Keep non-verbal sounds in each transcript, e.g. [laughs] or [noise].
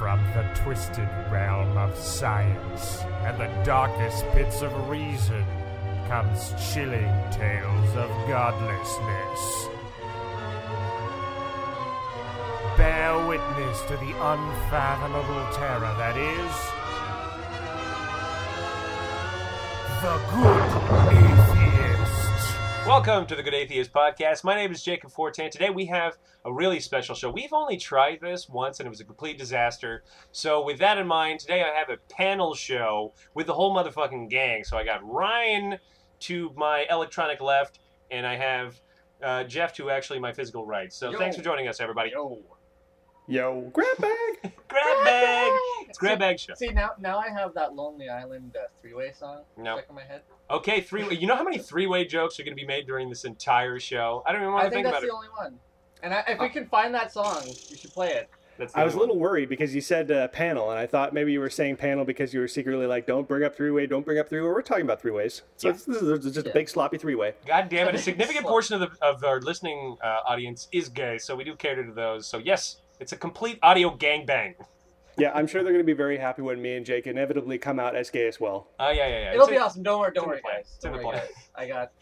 From the twisted realm of science and the darkest pits of reason comes chilling tales of godlessness. Bear witness to the unfathomable terror that is the Good Atheist. Welcome to the Good Atheist Podcast. My name is Jacob Fortin. Today we have a really special show. We've only tried this once and it was a complete disaster. So, with that in mind, today I have a panel show with the whole motherfucking gang. So, I got Ryan to my electronic left, and I have uh, Jeff to actually my physical right. So, Yo. thanks for joining us, everybody. Yo. Yo, grab bag. [laughs] Grab bag! It's Grab See- Bag Show. See now, now I have that Lonely Island uh, three-way song No. stuck in my head. Okay, three. You know how many three-way jokes are going to be made during this entire show? I don't even want I to think think, that's the only one. And I, if we can find that song, we should play it. That's the I was a one. little worried because you said uh, panel, and I thought maybe you were saying panel because you were secretly like, "Don't bring up three way, don't bring up three way." We're talking about three ways, so Yeah. this, this is just Yeah. a big sloppy three way. God damn it! A significant slow. portion of the of our listening uh, audience is gay, so we do cater to those. So yes, it's a complete audio gangbang. Yeah, I'm sure they're going to be very happy when me and Jake inevitably come out as gay as well. Oh yeah, yeah, yeah. It'll It's be a- awesome. Don't worry, don't worry, plan. guys. Don't worry, guys. I got,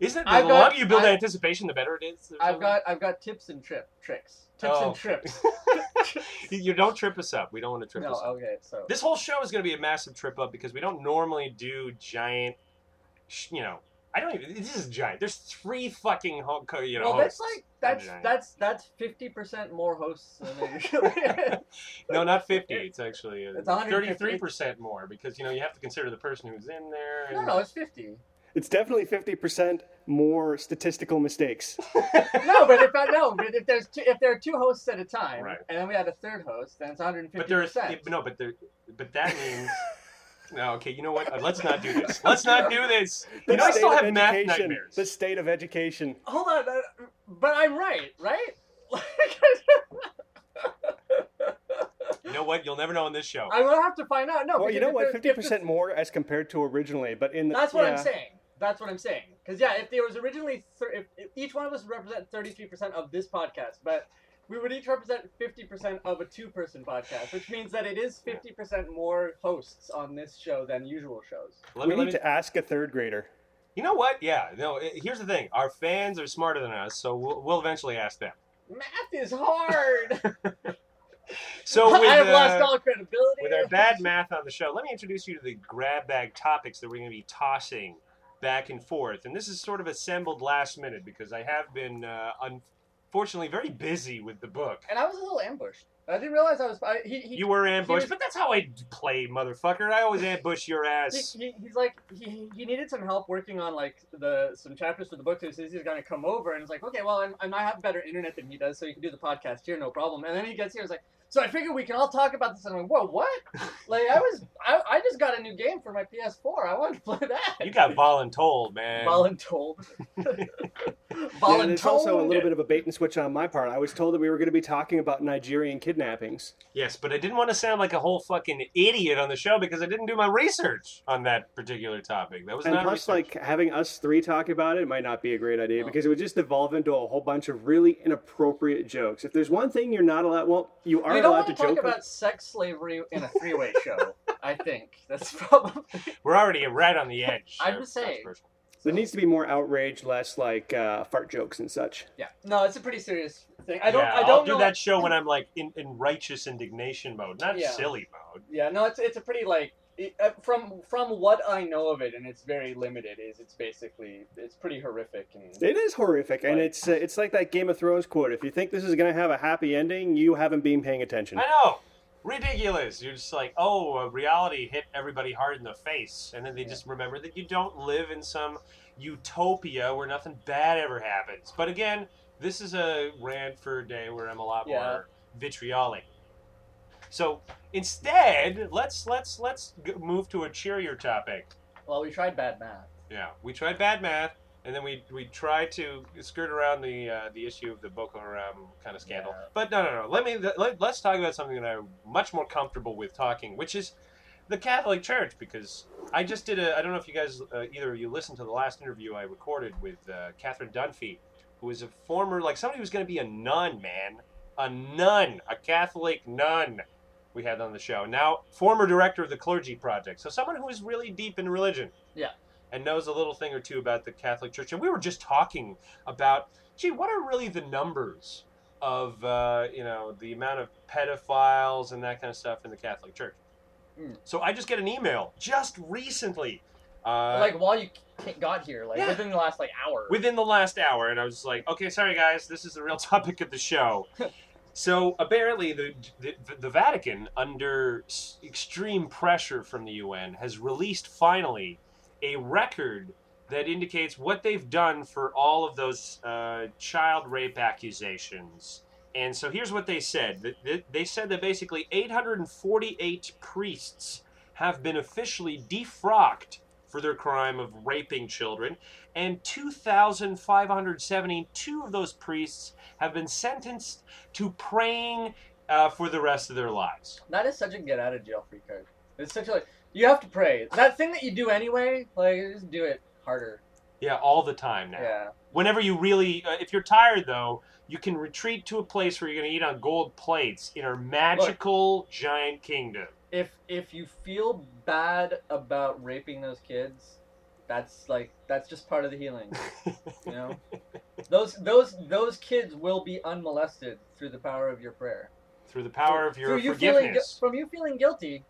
Isn't it the I've longer got- you build I- anticipation, the better it is? or I've something? got, I've got tips and trip tricks, tips Oh. and trips. [laughs] you don't trip us up. We don't want to trip no, us up. okay, so This whole show is going to be a massive trip up because we don't normally do giant. sh- You know, I don't even. This is giant. There's three fucking ho- you know. well, that's hosts. like that's that's that's fifty percent more hosts than they [laughs] usually. No, not 50. It's actually uh, It's 150. 33% more because, you know, you have to consider the person who's in there. no, and- no, it's fifty. It's definitely 50% more statistical mistakes. [laughs] No, but if I no, but if there's two, if there are two hosts at a time, Right. and then we had a third host, then it's 150 But there's percent. no, but there, but that means. [laughs] No, okay, you know what? Uh, Let's not do this. Let's not do this. [laughs] You know, I still have math nightmares. The state of education. Hold on, uh, but I'm right, right? [laughs] You know what? You'll never know on this show. I'm gonna have to find out. No, Well, you know what? 50% more as compared to originally, but in the That's what yeah. I'm saying. That's what I'm saying. Because yeah, if there was originally, thir- if, if each one of us would represent 33 percent of this podcast, but we would each represent 50 percent of a two-person podcast, which means that it is 50 percent more hosts on this show than usual shows. Let We me, let need me, to ask a third grader. you know what? Yeah. No. i- Here's the thing. Our fans are smarter than us, so we'll, we'll eventually ask them. Math is hard. [laughs] So [laughs] with, I have lost uh, all credibility. with our bad math on the show, let me introduce you to the grab bag topics that we're going to be tossing back and forth. And this is sort of assembled last minute because I have been, uh, unfortunately, very busy with the book. And I was a little ambushed. I didn't realize I was. I, he, he, You were ambushed, was- but that's how I play, motherfucker. I always ambush your he, ass. he, he's like he, he needed some help working on like the some chapters for the book so he says he's gonna come over and it's like okay well I'm, I'm, I have better internet than he does so you can do the podcast here no problem and then he gets here it's like so I figured we can all talk about this and I'm like whoa what [laughs] like I was I, I just got a new game for my PS4 I want to play that You got voluntold, man. voluntold [laughs] Yeah, and it's also a little bit of a bait and switch on my part. I was told that we were going to be talking about Nigerian kidnappings. yes, but I didn't want to sound like a whole fucking idiot on the show because I didn't do my research on that particular topic. That was And not plus, research. like having us three talk about it might not be a great idea No. because it would just evolve into a whole bunch of really inappropriate jokes. If there's one thing you're not allowed, well, you are you don't allowed want to to talk joke. about sex slavery in a three-way show I think that's probably [laughs] We're already right on the edge. I'm of just saying. controversial. there needs to be more outrage, less like uh, fart jokes and such. yeah no it's a pretty serious thing I don't yeah, I don't I'll do know that show when [laughs] I'm like in, in righteous indignation mode, not Yeah. silly mode. Yeah, no, it's it's a pretty like it, uh, from from what I know of it, and it's very limited. Is it's basically it's pretty horrific and It is horrific, and it's uh, it's like that Game of Thrones quote: "If you think this is going to have a happy ending, you haven't been paying attention." I know. Ridiculous. You're just like, oh, uh, reality hit everybody hard in the face. And then they Yeah. just remember that you don't live in some utopia where nothing bad ever happens. But again, this is a rant for a day where I'm a lot Yeah. more vitriolic. So instead, let's let's let's g- move to a cheerier topic. well, we tried bad math. Yeah, we tried bad math, and then we we tried to skirt around the uh, the issue of the Boko Haram kind of scandal. Yeah. But no, no, no. Let me let, let's talk about something that I'm much more comfortable with talking, which is the Catholic Church. Because I just did a. I don't know if you guys uh, either of you listened to the last interview I recorded with uh, Catherine Dunphy, who is a former like somebody who's going to be a nun, man, a nun, a Catholic nun. We had on the show. Now, former director of the Clergy Project. So, someone who is really deep in religion. Yeah. And knows a little thing or two about the Catholic Church. And we were just talking about, gee, what are really the numbers of, uh, you know, the amount of pedophiles and that kind of stuff in the Catholic Church? Hmm. So, I just get an email just recently. Uh, like while you got here, like Yeah. within the last like hour. within the last hour, and I was like, okay, sorry guys, this is the real [laughs] topic of the show. [laughs] so apparently, the, the the Vatican, under extreme pressure from the UN, has released finally a record that indicates what they've done for all of those uh, child rape accusations. And so here's what they said. Th- th- They said that basically 848 priests have been officially defrocked for their crime of raping children, and 2,572 of those priests have been sentenced to praying uh, for the rest of their lives. That is such a get out of jail free card. It's such a like you have to pray. That thing that you do anyway, like just do it harder. Yeah, all the time now. Yeah. Whenever you really, uh, if you're tired though, you can retreat to a place where you're going to eat on gold plates in our magical giant kingdom. If if you feel bad about raping those kids, that's like that's just part of the healing. You know? [laughs] those those those kids will be unmolested through the power of your prayer. Through the power of your Through you feeling forgiveness. from you feeling guilty,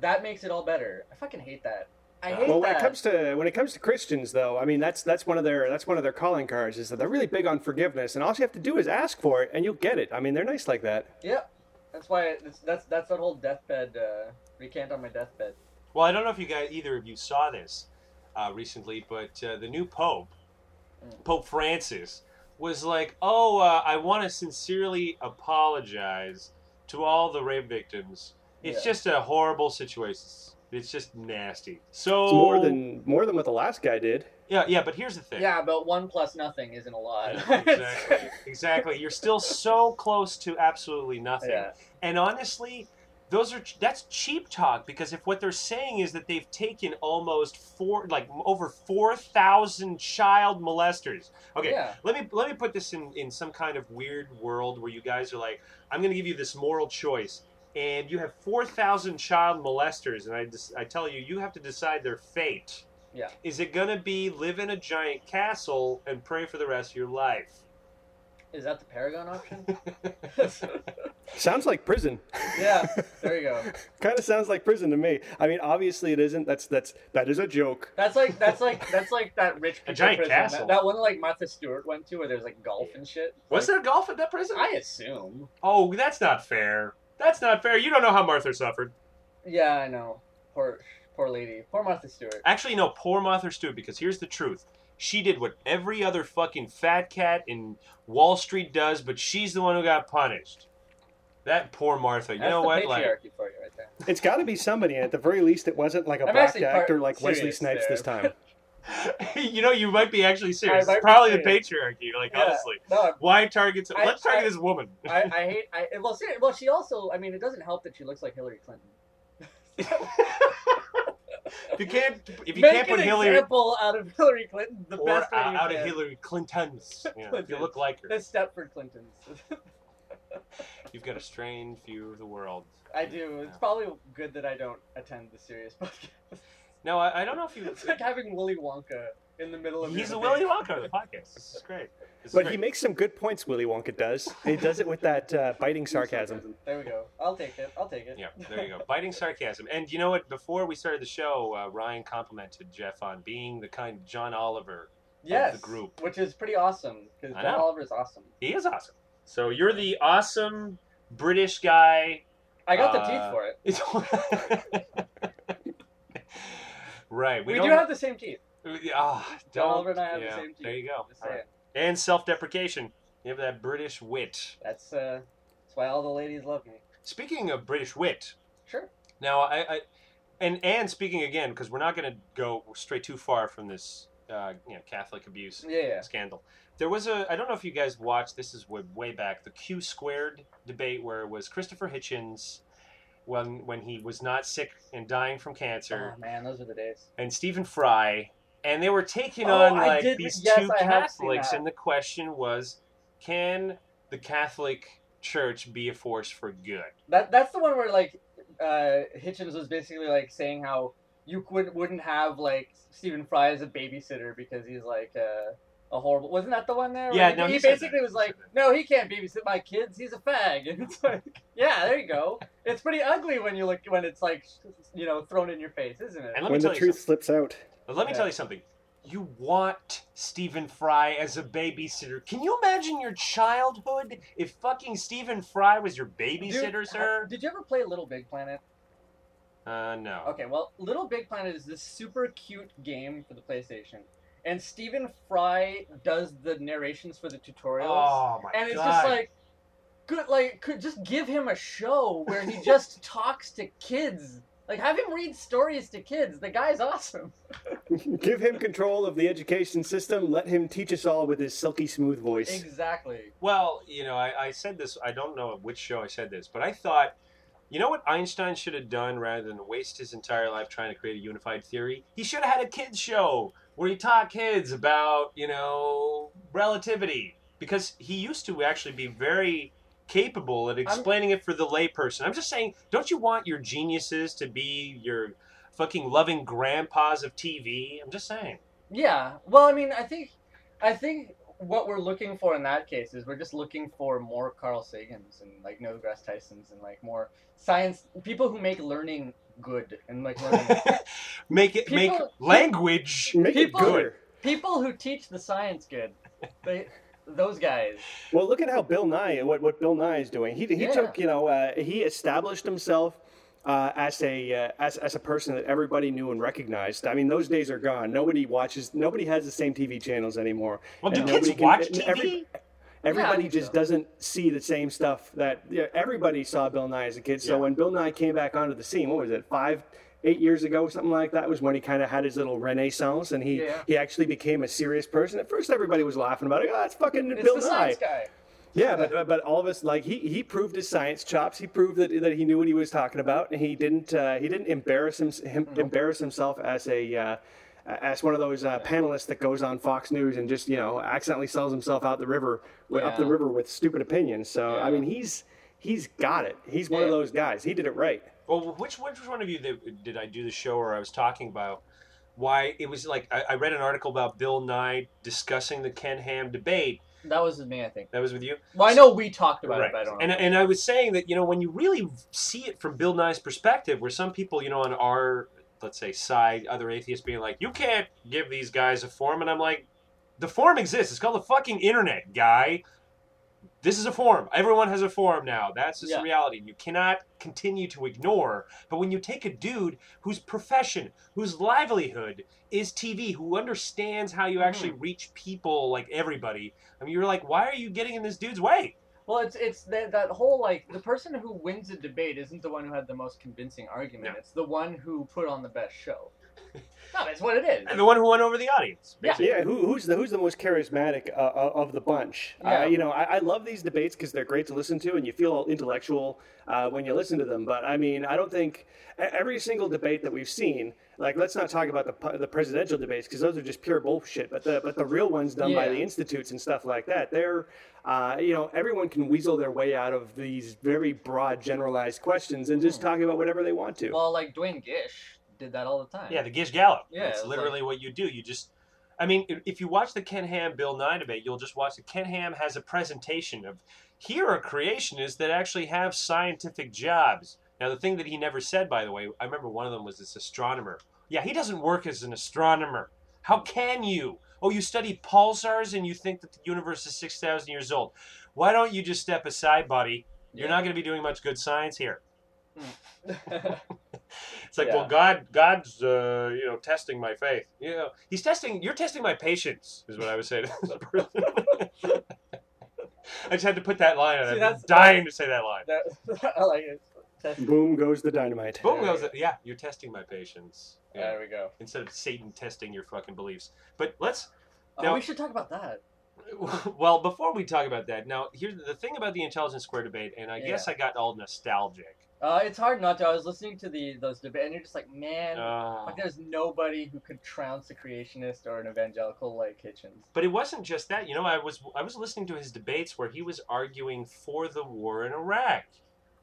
that makes it all better. I fucking hate that. I hate Well, when that. it comes to when it comes to Christians, though, I mean that's that's one of their that's one of their calling cards is that they're really big on forgiveness, and all you have to do is ask for it, and you'll get it. I mean, they're nice like that. Yep. That's why it's, that's that's that whole deathbed uh, recant on my deathbed. Well, I don't know if you guys, either of you saw this uh, recently, but uh, the new Pope, Mm. Pope Francis, was like, "Oh, uh, I want to sincerely apologize to all the rape victims. It's Yeah. just a horrible situation. It's just nasty." So It's more than more than what the last guy did. yeah, yeah. But here's the thing. Yeah, but one plus nothing isn't a lot. Yeah, exactly. [laughs] exactly. You're still so close to absolutely nothing. yeah. And honestly, those are that's cheap talk because if what they're saying is that they've taken almost four, like over four thousand child molesters. Okay, Yeah. let me let me put this in in some kind of weird world where you guys are like, I'm going to give you this moral choice, and you have four thousand child molesters, and I just I tell you, you have to decide their fate. Yeah. Is it going to be live in a giant castle and pray for the rest of your life? Is that the Paragon option? [laughs] Sounds like prison. [laughs] yeah. There you go. [laughs] kind of sounds like prison to me. I mean, obviously it isn't. That's that's that is a joke. That's like that's like that's like that rich people giant prison. castle. That, that one like Martha Stewart went to where there's like golf and shit. Was Like, there golf at that prison? I assume. Oh, that's not fair. That's not fair. You don't know how Martha suffered. Yeah, I know. Poor poor lady. Poor Martha Stewart. Actually, no, poor Martha Stewart, because here's the truth. She did what every other fucking fat cat in Wall Street does, but she's the one who got punished. That poor Martha. You That's know the what? Like, for you right there. It's got to be somebody, and at the very least, it wasn't like a I'm black actually part actor like Wesley Snipes there. this time. [laughs] [laughs] you know, you might be actually serious. It's be probably the patriarchy. Like, Yeah. honestly, No, why target? I- let's target I- this woman. I, I hate. I well, ser- well, she also. I mean, it doesn't help that she looks like Hillary Clinton. [laughs] if you can't, if you Make can't put an Hillary example out of Hillary Clinton, the or best way out, you out of can. Hillary Clinton's, [laughs] you, know, if you look like her, The Stepford Clintons. [laughs] you've got a strange view of the world. I do. It's probably good that I don't attend the serious [laughs] podcast. No, I, I don't know if you. It's like having Willy Wonka in the middle of. He's a. Willy Wonka of the podcast. This is great. This is But great. he makes some good points. Willy Wonka does. He does it with that uh, biting sarcasm. There we go. I'll take it. I'll take it. Yeah, there you go. Biting sarcasm. And you know what? Before we started the show, uh, Ryan complimented Jeff on being the kind of John Oliver. yes. the group. which is pretty awesome because John. Oliver is awesome. He is awesome. So you're the awesome British guy. I got the Uh, teeth for it. [laughs] right. We, We, do have the same teeth. Ah, John don't- Oliver and I have the same teeth. There you go. Just All right. And self-deprecation. You have that British wit. That's uh, that's why all the ladies love me. Speaking of British wit, Sure. Now, I, I and and speaking again because we're not going to go straight too far from this, uh, you know, Catholic abuse Yeah. yeah. scandal. There was a I don't know if you guys watched. This is way, way back the Q squared debate where it was Christopher Hitchens when when he was not sick and dying from cancer, Oh man, those are the days. and Stephen Fry, and they were taking Oh, on like did- these yes, two I Catholics, and the question was, can the Catholic Church be a force for good? That that's the one where like uh, Hitchens was basically like saying how you could, wouldn't have like Stephen Fry as a babysitter because he's like uh, a horrible. Wasn't that the one there? Yeah, Where no, he, he basically was like, no, he can't babysit my kids. He's a fag. [laughs] And it's like, yeah, there you go. It's pretty ugly when you look when it's like, you know, thrown in your face, isn't it? And let me when tell the you truth something. slips out. But let me tell you something. You want Stephen Fry as a babysitter. Can you imagine your childhood if fucking Stephen Fry was your babysitter, Dude, sir? Did you ever play Little Big Planet? Uh, no. Okay, well, Little Big Planet is this super cute game for the PlayStation, and Stephen Fry does the narrations for the tutorials, Oh my god. and it's god. just like, good, like, could just give him a show where he just [laughs] talks to kids. Like, have him read stories to kids. The guy's awesome. [laughs] Give him control of the education system. Let him teach us all with his silky smooth voice. Exactly. Well, you know, I, I said this, I don't know which show I said this, but I thought, you know what Einstein should have done rather than waste his entire life trying to create a unified theory? He should have had a kids show where he taught kids about, you know, relativity. Because he used to actually be very capable at explaining it for the layperson. I'm just saying, don't you want your geniuses to be your fucking loving grandpas of TV? I'm just saying. Yeah. Well, I mean, I think, I think what we're looking for in that case is we're just looking for more Carl Sagans and like Neil deGrasse Tysons and like more science people who make learning good and like learning [laughs] make it make language Make People- it good. people who teach the science good. They, those guys. Well, look at how Bill Nye, what, what Bill Nye is doing. He, he Yeah. took, you know, uh, he established himself uh, as a uh, as, as a person that everybody knew and recognized. I mean, those days are gone. Nobody watches. Nobody has the same TV channels anymore. Well, do And kids nobody watch TV? every- everybody think just so. doesn't see the same stuff that yeah, everybody saw Bill Nye as a kid. So Yeah. when Bill Nye came back onto the scene, what was it, five, eight years ago, something like that, was when he kind of had his little renaissance and he Yeah. he actually became a serious person. At first, everybody was laughing about it. Oh, that's fucking It's Bill Nye. Yeah, but but all of us like he, he proved his science chops. He proved that, that he knew what he was talking about, and he didn't uh, he didn't embarrass him, him embarrass himself as a uh, as one of those uh, panelists that goes on Fox News and just you know accidentally sells himself out the river up the river with stupid opinions. So I mean he's he's got it. He's one of those guys. He did it right. Well, which which one of you that, did I do the show where I was talking about why it was like I, I read an article about Bill Nye discussing the Ken Ham debate. That was me, I think. That was with you, Well, I know we talked about right? it, but I don't know. And and I was saying that you know when you really see it from Bill Nye's perspective, where some people you know on our let's say side, other atheists being like, you can't give these guys a forum, and I'm like, the forum exists. It's called the fucking internet, guy. This is a forum. Everyone has a forum now. That's just Yeah. reality. You cannot continue to ignore. But when you take a dude whose profession, whose livelihood is TV, who understands how you actually Mm-hmm. reach people like everybody, I mean, you're like, why are you getting in this dude's way? Well, it's it's that, that whole like the person who wins a debate isn't the one who had the most convincing argument. No. It's the one who put on the best show. [laughs] no, that's what it is. And the one who won over the audience. Yeah. basically. Yeah, who, who's the who's the most charismatic uh, uh, of the bunch? Yeah. Uh, you know, I, I love these debates because they're great to listen to, and you feel intellectual uh, when you listen to them. But I mean, I don't think every single debate that we've seen. Like, let's not talk about the the presidential debates because those are just pure bullshit. But the but the real ones done by the institutes and stuff like that, they're uh, you know everyone can weasel their way out of these very broad, generalized questions and just talk about whatever they want to. Well, like Duane Gish did that all the time. Yeah, the Gish Gallop. Yeah, it's literally what you do. You just, I mean, if- if you watch the Ken Ham Bill Nye debate, you'll just watch that Ken Ham has a presentation of here are creationists that actually have scientific jobs. Now, the thing that he never said, by the way, I remember one of them was this astronomer. Yeah, he doesn't work as an astronomer. How can you? Oh, you study pulsars and you think that the universe is 6,000 years old. Why don't you just step aside, buddy? You're Yeah. not going to be doing much good science here. Hmm. [laughs] not. [laughs] It's like, Yeah. well, God, God's, uh, you know, testing my faith. You know, He's testing. You're testing my patience, is what I would say to this person. [laughs] I just had to put that line on. See, I'm been that's- dying to say that line. That- [laughs] I like it. Test- Boom goes the dynamite. Boom goes. Yeah, you're testing my patience. Yeah. There we go. Instead of Satan testing your fucking beliefs. But let's. Oh, Now- we should talk about that. Well, before we talk about that, now here's the thing about the intelligence squared debate, and I guess I got all nostalgic. Uh, it's hard not to. I was listening to the those debates, and you're just like, man, Uh, like there's nobody who could trounce a creationist or an evangelical like Hitchens. But it wasn't just that. You know, I was I was listening to his debates where he was arguing for the war in Iraq.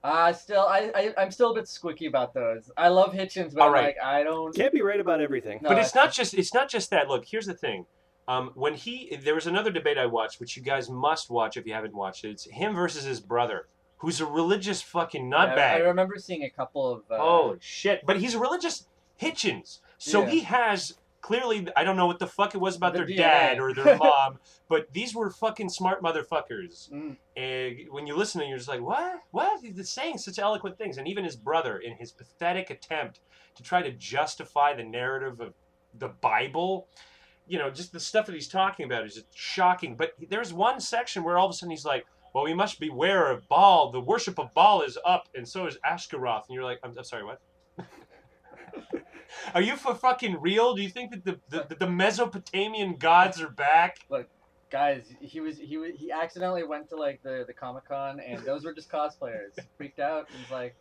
Uh, still, I, I, I'm still a bit squeaky about those. I love Hitchens, but I'm right. like, I don't. Can't be right about everything. No, but it's not just it's not just that. Look, here's the thing. Um, when he there was another debate I watched, which you guys must watch if you haven't watched it. It's him versus his brother, who's a religious fucking I, I remember seeing a couple of. Uh, Holy shit! But he's a religious Hitchens, so Yeah. he has clearly. I don't know what the fuck it was about The their DNA. dad or their [laughs] mom, but these were fucking smart motherfuckers. Mm. And when you listen, to it, you're just like, what? What? He's saying such eloquent things, and even his brother, in his pathetic attempt to try to justify the narrative of the Bible. You know, just the stuff that he's talking about is just shocking. But there's one section where all of a sudden he's like, well, we must beware of Baal. The worship of Baal is up, and so is Ashtaroth. And you're like, I'm, I'm sorry, what? [laughs] are you for fucking real? Do you think that the, the, the Mesopotamian gods are back? Look, guys, he was he was he accidentally went to like the the Comic Con, and those were just cosplayers. Freaked out. He's like,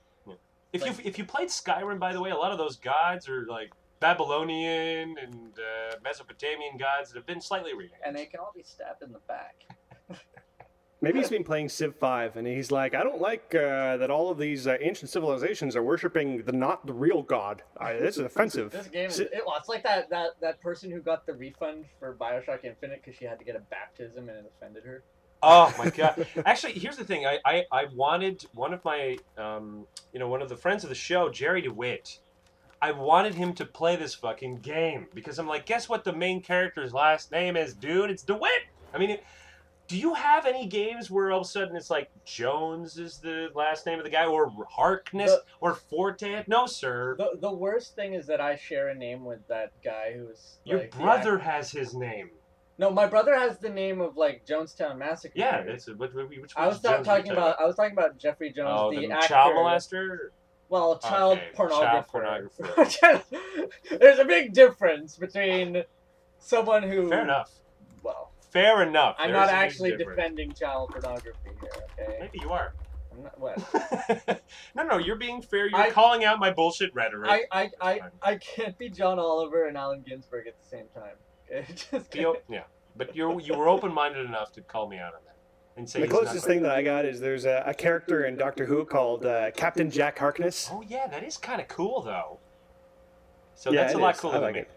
If you if you played Skyrim, by the way, a lot of those gods are like Babylonian and uh, Mesopotamian gods that have been slightly renamed. and they can all be stabbed in the back. [laughs] Maybe he's been playing Civ 5 and he's like, I don't like uh, that all of these uh, ancient civilizations are worshiping the not the real god. I, this is offensive. This game is, it, well, it's like that, that that person who got the refund for Bioshock Infinite because she had to get a baptism and it offended her. Oh my [laughs] god! Actually, here's the thing. I, I, I wanted one of my um, you know one of the friends of the show, Jerry DeWitt. I wanted him to play this fucking game because I'm like, guess what? The main character's last name is, dude. It's DeWitt. I mean, it, do you have any games where all of a sudden it's like Jones is the last name of the guy, or Harkness, The- or Forte? No, sir. The the worst thing is that I share a name with that guy who's Your like, brother act- has his name. No, my brother has the name of like Jonestown Massacre. Yeah, that's which, which, I was Jones talking about. I was talking about Jeffrey Jones, Oh, the, the, actor. child molester. Well, child Okay, pornographer. child [laughs] There's a big difference between someone who. Fair enough. Well, Fair enough. I'm There's not actually defending child pornography here. Okay. Maybe you are. I'm not, what? [laughs] no, no, you're being fair. You're I- calling out my bullshit rhetoric. I, I, I, fine. I can't be John Oliver and Allen Ginsberg at the same time. Okay? [laughs] Just Be yeah, but you you were open minded enough to call me out on that and say the he's not closest thing that I got is there's a, a character in Doctor Who called uh, Captain Jack Harkness. Oh yeah, that is kind of cool though. So Yeah, that's a lot is. cooler I than like me. it.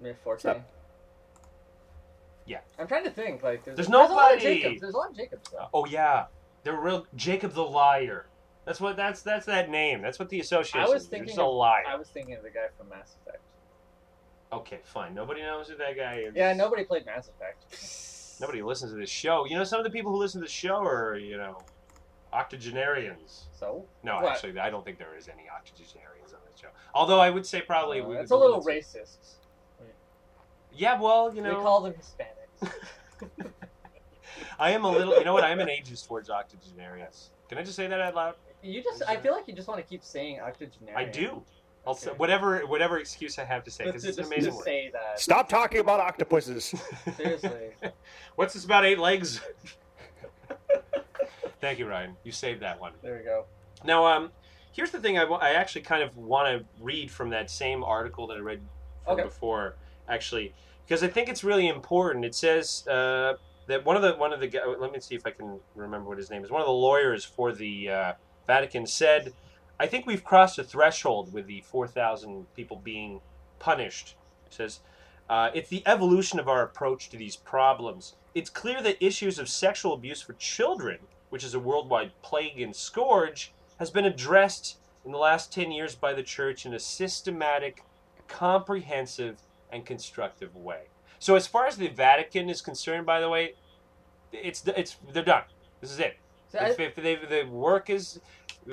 Mere Forte. Stop. Yeah. I'm trying to think. Like, there's, There's there's a lot of nobody. Jacobs. There's a lot of Jacobs. Though. Oh yeah, they're real Jacob the liar. That's what that's that's that name. That's what the association. I was is. You're thinking just a of- liar. I was thinking of the guy from Mass Effect. Okay, fine. Nobody knows who that guy is. Yeah, nobody played Mass Effect. Nobody listens to this show. You know, some of the people who listen to the show are, you know, octogenarians. So No, What? actually, I don't think there is any octogenarians on this show. Although I would say probably uh, we it's a little racist. racist. Yeah, well, you know. we call them Hispanics. I am a little. You know what? I am an ageist towards octogenarians. Can I just say that out loud? you just, I feel like you just want to keep saying octogenarian. I do. I'll say whatever whatever excuse I have to say because Just, it's an just, amazing just word. say that. Stop talking about octopuses. [laughs] Seriously. [laughs] What's this about eight legs? [laughs] Thank you, Ryan. You saved that one. There we go. Now, um, here's the thing I, I actually kind of want to read from that same article that I read from Okay. before, actually, because I think it's really important. It says uh, that one of the one of the let me see if I can remember what his name is. One of the lawyers for the uh, Vatican said, "I think we've crossed a threshold with the 4,000 people being punished." It says. Uh, it's the evolution of our approach to these problems. It's clear that issues of sexual abuse for children, which is a worldwide plague and scourge, has been addressed in the last 10 years by the church in a systematic, comprehensive, and constructive way. So, as far as the Vatican is concerned, by the way, it's it's they're done. This is it. So I- If, if they, the work is,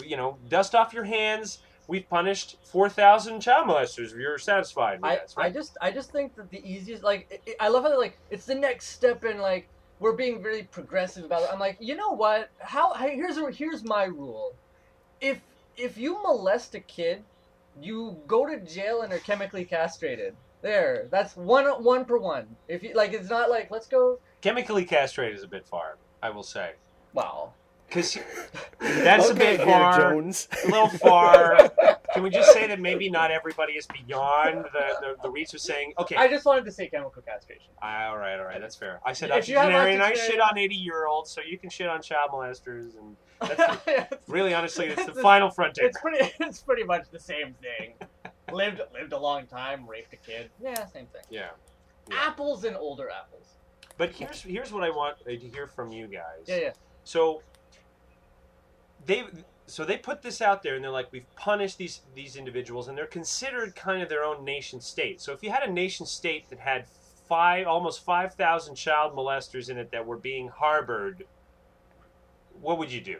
you know, dust off your hands. We've punished four thousand child molesters. You're satisfied with I, that, I right? just I just think that the easiest like it, I love how like it's the next step in like we're being very progressive about it. I'm like, you know what? How here's here's my rule. If if you molest a kid, you go to jail and are chemically castrated. There, that's one one per one. If you like, it's not like let's go. Chemically castrated is a bit far, I will say, Wow. because [laughs] that's a bit here, far. Jones. a little far. [laughs] Can we just say that maybe not everybody is beyond the, the, the reach of saying, okay, I just wanted to say chemical castration. Ah, all right, all right, that's fair. I said If you have octogenarian, I octogenarian- shit on 80 year olds, so you can shit on child molesters. And [laughs] That's- That's Really, honestly, it's the It's- final frontier. It's pretty. It's pretty much the same thing. Lived lived a long time, raped a kid. Yeah, same thing. Yeah. Yeah. Apples and older apples. But here's here's what I want to hear from you guys. Yeah, yeah. So they so they put this out there and they're like we've punished these these individuals and they're considered kind of their own nation state. So if you had a nation state that had five almost 5,000 child molesters in it that were being harbored what would you do?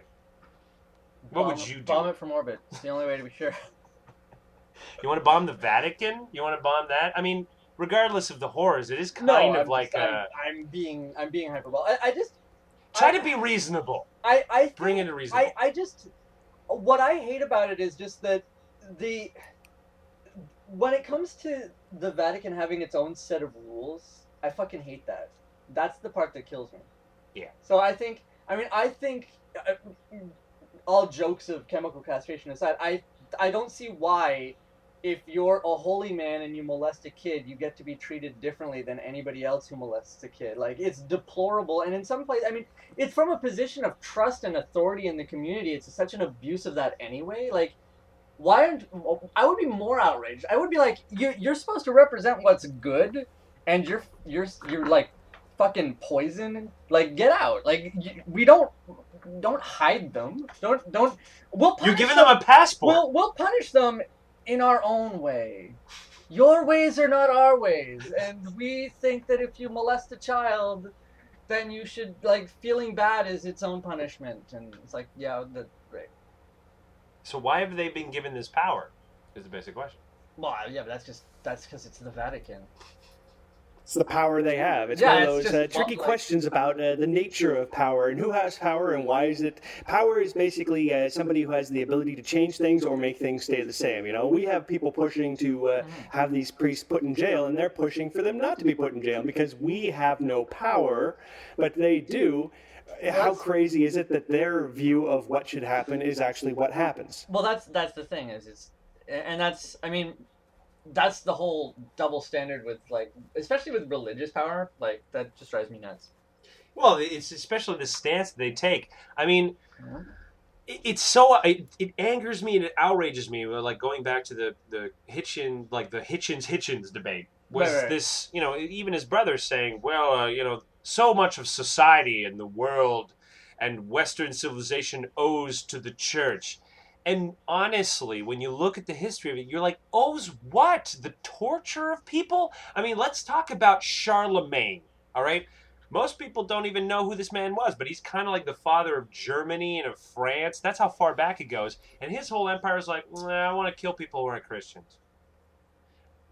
What would you do? Bomb it from orbit. It's the only way to be sure. [laughs] You want to bomb the Vatican? You want to bomb that? I mean, regardless of the horrors, it is kind no, of I'm like just, uh I'm, I'm being I'm being hyperbolic. I, I just try I- to be reasonable. I I think, Bring it to reasonable. I I just what I hate about it is just that the when it comes to the Vatican having its own set of rules, I fucking hate that. That's the part that kills me. Yeah. So I think I mean I think uh, all jokes of chemical castration aside, I I don't see why if you're a holy man and you molest a kid, you get to be treated differently than anybody else who molests a kid. Like it's deplorable, and in some place, I mean, it's from a position of trust and authority in the community. It's such an abuse of that anyway. Like, why aren't I would be more outraged. I would be like, you you're supposed to represent what's good, and you're you're you're like fucking poison. Like, get out. Like, you, we don't don't hide them. Don't don't. We'll You're giving them a passport. We'll we'll punish them in our own way. Your ways are not our ways, and we think that if you molest a child, then you should like feeling bad is its own punishment. And it's like, yeah, the right. So why have they been given this power? Is the basic question. Well, yeah, but that's just that's because it's the Vatican. It's the power they have. It's Yeah, one of those uh, tricky like- questions about uh, the nature of power and who has power and why is it. Power is basically uh, somebody who has the ability to change things or make things stay the same. You know, we have people pushing to uh, have these priests put in jail, and they're pushing for them not to be put in jail because we have no power, but they do. How crazy is it that their view of what should happen is actually what happens? Well, that's that's the thing is it's, and that's I mean, that's the whole double standard with like, especially with religious power. Like that just drives me nuts. Well, it's especially the stance they take. I mean, Mhm. it, it's so it, it angers me and it outrages me. Like going back to the the Hitchin, like the Hitchens Hitchens debate was Right, right. this. You know, even his brother saying, "Well, uh, you know, so much of society and the world and Western civilization owes to the church." And honestly, when you look at the history of it, you're like, owes what? The torture of people? I mean, let's talk about Charlemagne, all right? Most people don't even know who this man was, but he's kind of like the father of Germany and of France. That's how far back it goes. And his whole empire is like, nah, I want to kill people who aren't Christians.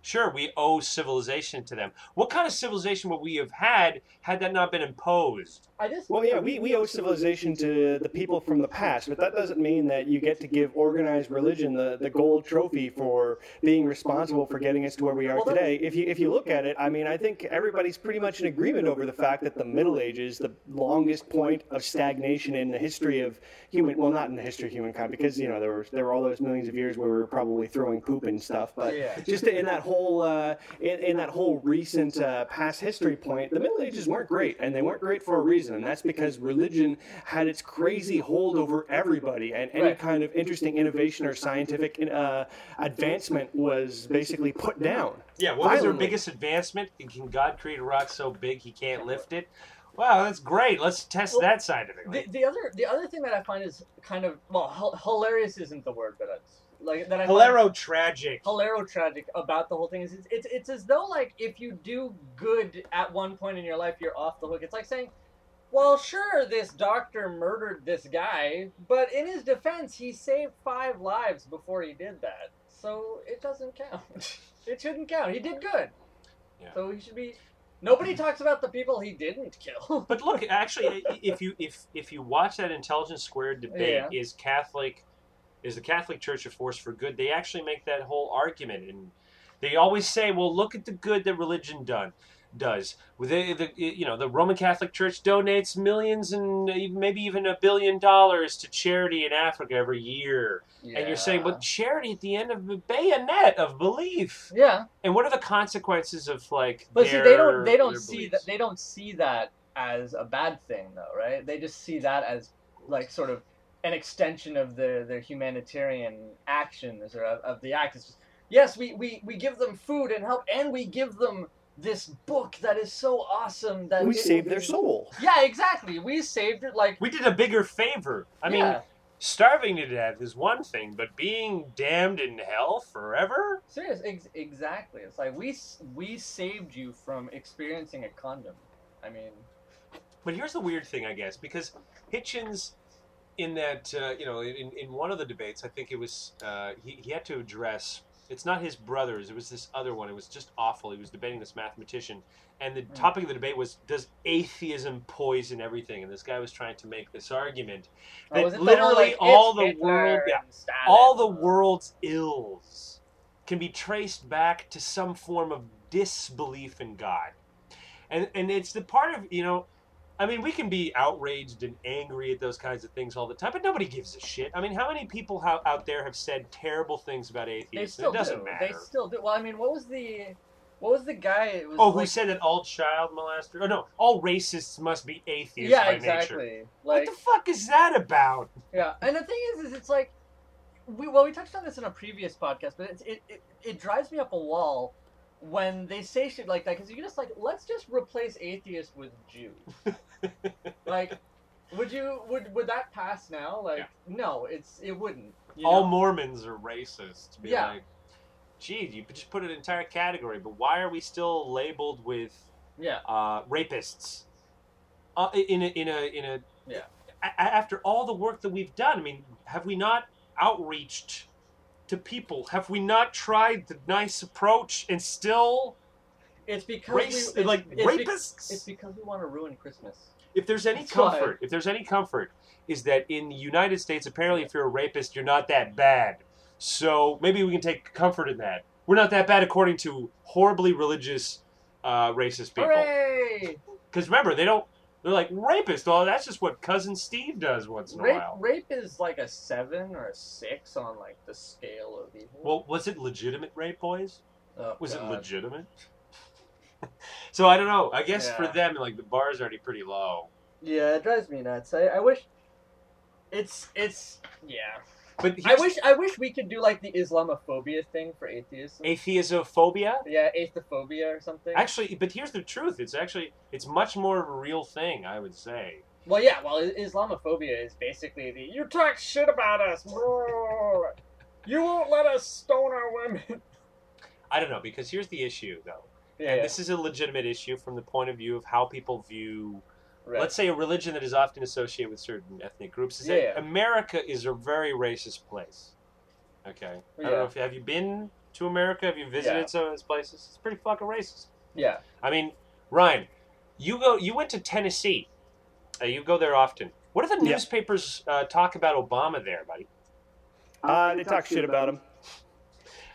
Sure, we owe civilization to them. What kind of civilization would we have had had that not been imposed? I just Well, yeah, we, we owe civilization to the people from the past, but that doesn't mean that you get to give organized religion the, the gold trophy for being responsible for getting us to where we are today. If you if you look at it, I mean, I think everybody's pretty much in agreement over the fact that the Middle Ages, the longest point of stagnation in the history of human, well, not in the history of humankind, because you know there were there were all those millions of years where we were probably throwing poop and stuff, but Yeah. just in that whole uh, in, in that whole recent uh, past history point, the Middle Ages weren't great, and they weren't great for a reason, and that's because religion had its crazy hold over everybody, and any Right. kind of interesting innovation or scientific uh, advancement was basically put down. Yeah, what was their biggest advancement? Can God create a rock so big he can't lift it? Wow, that's great. Let's test Well, that scientifically. the, the other the other thing that I find is kind of well h- hilarious isn't the word, but it's like that I Hilaro tragic. hilaro tragic about the whole thing is it's, it's it's as though like if you do good at one point in your life you're off the hook it's like saying well sure this doctor murdered this guy but in his defense he saved five lives before he did that so it doesn't count [laughs] it shouldn't count he did good Yeah. so he should be nobody talks about the people he didn't kill [laughs] But look, actually, if you if if you watch that intelligence squared debate, Yeah. is Catholic is the Catholic Church a force for good? They actually make that whole argument, and they always say, "Well, look at the good that religion done." Does with the, you know the Roman Catholic Church donates millions and maybe even a billion dollars to charity in Africa every year, Yeah. and you're saying, "But charity at the end of the bayonet of belief." yeah And what are the consequences of like? But see, they don't they don't see that they don't see that as a bad thing though, right? They just see that as like sort of an extension of the their humanitarian actions or of, of the act. It's just yes, we, we we give them food and help, and we give them this book that is so awesome that We it- saved their soul. Yeah, exactly. We saved it. Like We did a bigger favor. I mean, starving to death is one thing, but being damned in hell forever? serious. Ex- exactly. It's like we we saved you from experiencing a condom. I mean, But here's the weird thing, I guess, because Hitchens, in that, uh, you know, in, in one of the debates, I think it was, uh, he, he had to address, it's not his brothers, it was this other one. It was just awful. He was debating this mathematician. And the topic of the debate was, does atheism poison everything? And this guy was trying to make this argument oh, that was it the whole, literally like, all the Hitler world, yeah, all the world's ills can be traced back to some form of disbelief in God. And and it's the part of, you know, I mean, we can be outraged and angry at those kinds of things all the time, but nobody gives a shit. I mean, how many people out there have said terrible things about They atheists? still it doesn't do. matter. They still do. Well, I mean, what was the what was the guy? It was oh, who said that all child molesters? Oh no, all racists must be atheists yeah, by exactly. nature. Like what the fuck is that about? Yeah, and the thing is, is it's like, we well, we touched on this in a previous podcast, but it's, it, it it drives me up a wall when they say shit like that because you're just like let's just replace atheist with Jew. [laughs] like, would you would would that pass now? Like, no, it's it wouldn't. all know? Mormons are racist. Be Yeah. like, geez, you just put an entire category, but why are we still labeled with yeah, uh, rapists? Uh, in a, in a in a Yeah. a- after all the work that we've done, I mean, have we not outreached to people? Have we not tried the nice approach and still it's because race we, it's, like it's be- rapists? it's because we want to ruin Christmas. if there's any That's why. comfort, if there's any comfort, is that in the United States, apparently, if you're a rapist, you're not that bad. So maybe we can take comfort in that. We're not that bad according to horribly religious, uh, racist people. Because remember, they don't. They're like rapist. Oh, that's just what cousin Steve does once in a Rape, while. rape is like a seven or a six on like the scale of evil. Well, was it legitimate rape, boys? Oh, Was it legitimate? [laughs] so I don't know. I guess for them, like the bar is already pretty low. Yeah, it drives me nuts. I, I wish it's it's yeah. But I wish I wish we could do like the Islamophobia thing for atheists. atheosophobia. yeah, atheophobia or something. Actually, but here's the truth. It's actually it's much more of a real thing, I would say. well, yeah. Well, Islamophobia is basically the you talk shit about us. You won't let us stone our women. [laughs] I don't know because here's the issue though. Yeah, And this is a legitimate issue from the point of view of how people view right. let's say a religion that is often associated with certain ethnic groups is Yeah. that America is a very racist place. Okay. I don't know if have you been to America? Have you visited Yeah. some of those places? It's pretty fucking racist. yeah. I mean, Ryan, you go you went to Tennessee. Uh, you go there often. What do the Yeah. newspapers uh, talk about Obama there, buddy? Uh, they talk shit about him.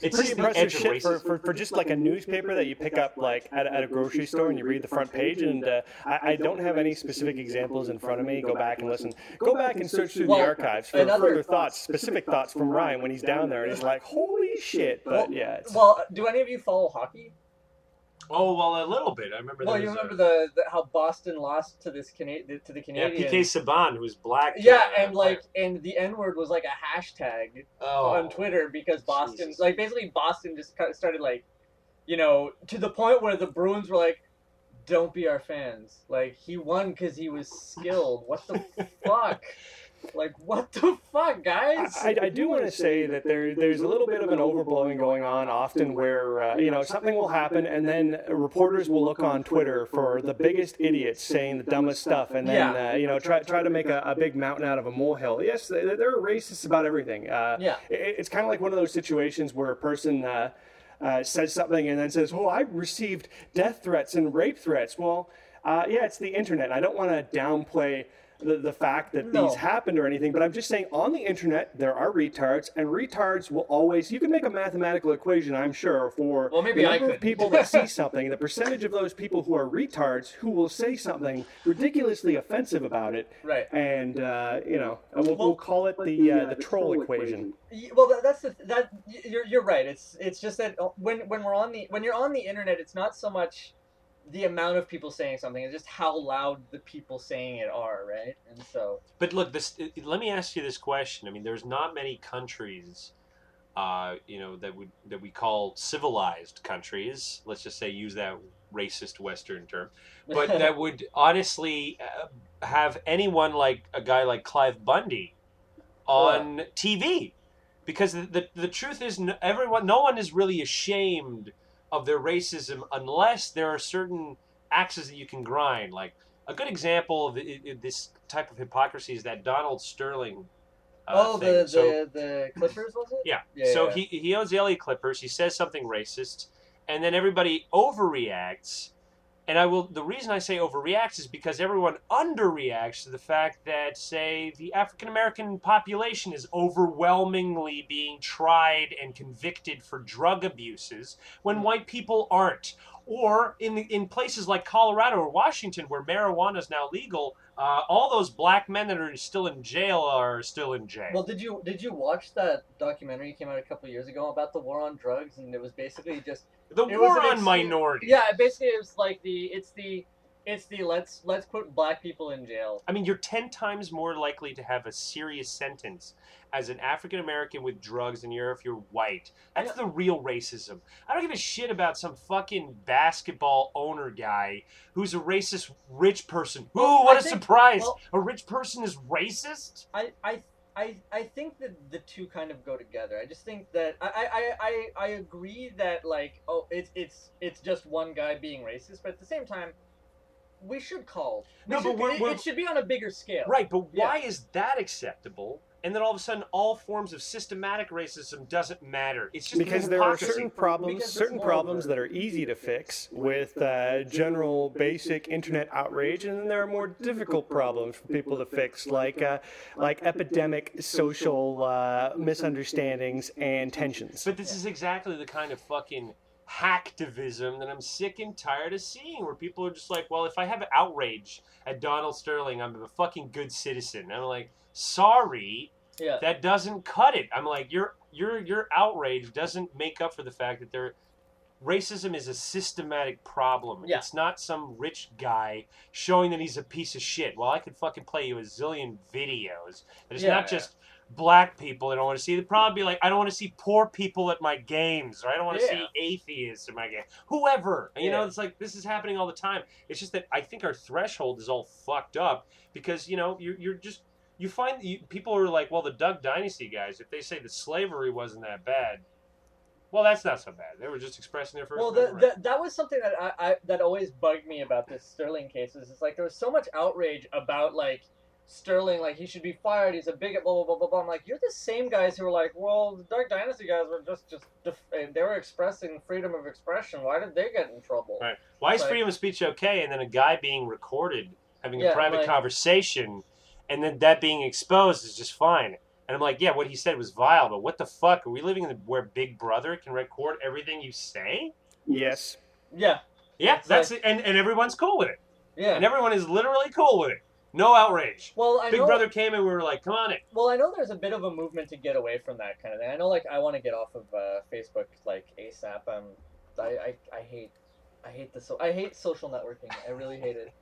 It's Pretty impressive edge shit for, for, for just like a newspaper that you pick up like at, a- at a grocery store and you read the front page. And uh, I, I don't have any specific examples in front of me. Go back and listen. Go back and search through Well, the archives for another- further thoughts, specific thoughts from Ryan when he's down there and he's like, "Holy shit!" But yeah, it's, Well, do any of you follow hockey? Oh well, a little bit. I remember. Well, you remember a, the, the how Boston lost to this to the Canadian. yeah, PK Subban, who was black. Yeah, uh, and like, and the N word was like a hashtag oh, on Twitter because Boston, Jesus. like, basically Boston just started like, you know, to the point where the Bruins were like, "Don't be our fans." Like, he won because he was skilled. What the [laughs] fuck? Like, what the fuck, guys? I, I do want to say that there there's a little bit of an overblowing going on often where uh, you know something will happen and then reporters will look on Twitter for the biggest idiots saying the dumbest stuff and then Yeah. uh, you know try try to make a, a big mountain out of a molehill. Yes, they, they're racist about everything. Uh, Yeah. it, it's kind of like one of those situations where a person. Uh, uh, says something and then says, "Oh, I received death threats and rape threats." Well, uh, yeah, it's the internet. I don't want to downplay the, the fact that No. these happened or anything, but I'm just saying on the internet there are retards, and retards will always. You can make a mathematical equation, I'm sure, for Well, maybe the I number of people that see [laughs] something, the percentage of those people who are retards who will say something ridiculously offensive about it, Right. and uh, you know, we'll, we'll call it the uh, the troll equation. Y- Well, that's the that you're you're right. It's it's just that uh, when when we're on the when you're on the internet, it's not so much the amount of people saying something is just how loud the people saying it are, right? And so But look, this. Let me ask you this question. I mean, there's not many countries, uh, you know, that would that we call civilized countries. Let's just say use that racist Western term, but [laughs] that would honestly uh, have anyone like a guy like Cliven Bundy on TV, because the, the the truth is, everyone, no one is really ashamed of their racism unless there are certain axes that you can grind. Like a good example of this type of hypocrisy is that Donald Sterling. Uh, oh, thing. the, so, the the Clippers was it? yeah. Yeah, so yeah. he he owns the LA Clippers. He says something racist, and then everybody overreacts. And I will. The reason I say overreacts is because everyone underreacts to the fact that, say, the African American population is overwhelmingly being tried and convicted for drug abuses when white people aren't. Or in the, in places like Colorado or Washington, where marijuana is now legal, uh, all those black men that are still in jail are still in jail. Well, did you did you watch that documentary came out a couple years ago about the war on drugs? And it was basically just the it war on minorities. yeah, basically it was like the it's the it's the let's let's put black people in jail. I mean, you're 10 times more likely to have a serious sentence as an African American with drugs than you're if you're white. That's Yeah. the real racism. I don't give a shit about some fucking basketball owner guy who's a racist rich person. Ooh, Well, what I a think- surprise! well- a rich person is racist? I I. I, I think that the two kind of go together. I just think that I, I, I, I agree that like oh it's it's it's just one guy being racist, but at the same time, we should call. we No, but we're- it, we're- it should be on a bigger scale. Right, but Yeah. why is that acceptable? And then all of a sudden, all forms of systematic racism doesn't matter. It's just because there are certain problems, certain problems that are easy to fix with uh, general basic internet outrage, and then there are more difficult problems for people to fix, like uh, like epidemic social uh, misunderstandings and tensions. But this is exactly the kind of fucking hacktivism that I'm sick and tired of seeing, where people are just like, well, if I have outrage at Donald Sterling, I'm a fucking good citizen. And I'm like, sorry, Yeah. that doesn't cut it. I'm like, your your your outrage doesn't make up for the fact that there racism is a systematic problem. Yeah. It's not some rich guy showing that he's a piece of shit. Well, I could fucking play you a zillion videos. And it's Yeah, not just black people that I don't want to see. The problem be like, I don't want to see poor people at my games, or I don't want to Yeah. see atheists at my game. Whoever. You know, it's like this is happening all the time. It's just that I think our threshold is all fucked up because, you know, you're, you're just you find you, people are like, well, the Duck Dynasty guys, if they say that slavery wasn't that bad, well, that's not so bad. They were just expressing their first. Well, the, the, that was something that I, I that always bugged me about this Sterling case. Is it's like there was so much outrage about like Sterling, like he should be fired. He's a bigot. Blah blah blah blah blah. I'm like, you're the same guys who were like, well, the Dark Dynasty guys were just just def- they were expressing freedom of expression. Why did they get in trouble? Right. Why is Like- freedom of speech okay, and then a guy being recorded having a private like- conversation, and then that being exposed is just fine? And I'm like, yeah, what he said was vile, but what the fuck? Are we living in the, where Big Brother can record everything you say? yes, Yeah, Yeah, It's that's it, and and everyone's cool with it, yeah. and everyone is literally cool with it. No outrage. well, I Big know. Brother came and we were like, come on in. Well, I know there's a bit of a movement to get away from that kind of thing. I know, like, I want to get off of uh, Facebook like ASAP. Um, I, I, I hate, I hate the so, I hate social networking. I really hate it.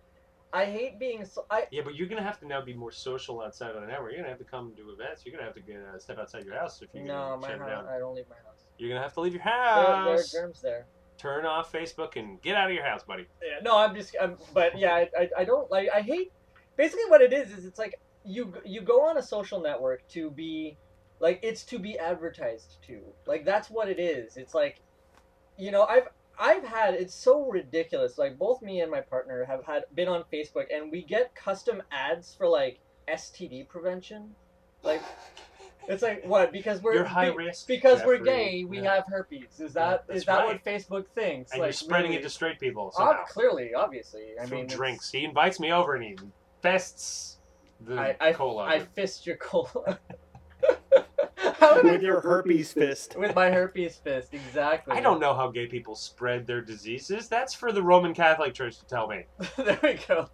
I hate being so. I Yeah, but you're gonna have to now be more social outside of an hour. You're gonna have to come to events. You're gonna have to get, uh, step outside your house if you're no, gonna my shut house. down. I don't leave my house. You're gonna have to leave your There, there are house. germs there. Turn off Facebook and get out of your house, buddy. Yeah, no, I'm just. I'm, but yeah, I, I, I don't like. I hate. Basically, what it is is it's like you you go on a social network to be like it's to be advertised to. Like that's what it is. It's like, you know, I've I've had it's so ridiculous. Like both me and my partner have had been on Facebook, and we get custom ads for like STD prevention. Like it's like what because we're You're high risk, because we're gay. We Yeah. have herpes. Is that Yeah, is that right. what Facebook thinks? and like, you're spreading really? it to straight people ah, Ob- clearly, obviously. I through mean, it's- drinks. He invites me over and he fests the I, I, cola. I fist your cola. [laughs] How did I- with your herpes fist. [laughs] with my herpes fist, exactly. I don't know how gay people spread their diseases. That's for the Roman Catholic Church to tell me. [laughs] there we go.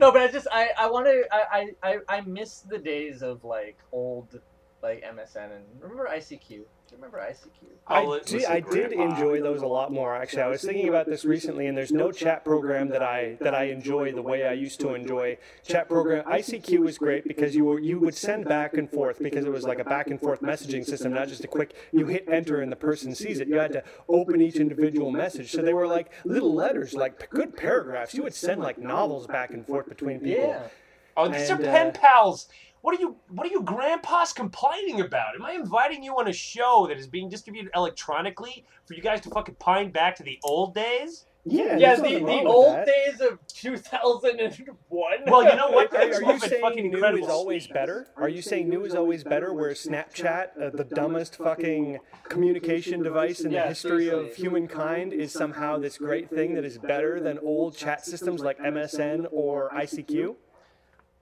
No, but I just I I want to I, I I I miss the days of like old like MSN and remember ICQ. Do you remember ICQ? I'll I, li- I did enjoy those a lot more. Actually, I was thinking about this recently, and there's no chat program that I that I enjoy the way I used to enjoy chat program. ICQ was great because you were you would send back and forth because it was like a back and forth messaging system, not just a quick. You hit enter and the person sees it. You had to open each individual message, so they were like little letters, like good paragraphs. You would send like novels back and forth between people. Yeah. Oh, these And, are pen uh, pals. What are you? What are you, grandpas, complaining about? Am I inviting you on a show that is being distributed electronically for you guys to fucking pine back to the old days? Yeah, Yeah, the, the old that. days of 2001. Well, you know what? [laughs] Are, are you move fucking saying new incredible is always better? Are you saying new is always better? Where Snapchat, uh, the dumbest fucking communication device in the Yeah, history of humankind, is somehow this great thing that is better than old chat systems like MSN or ICQ?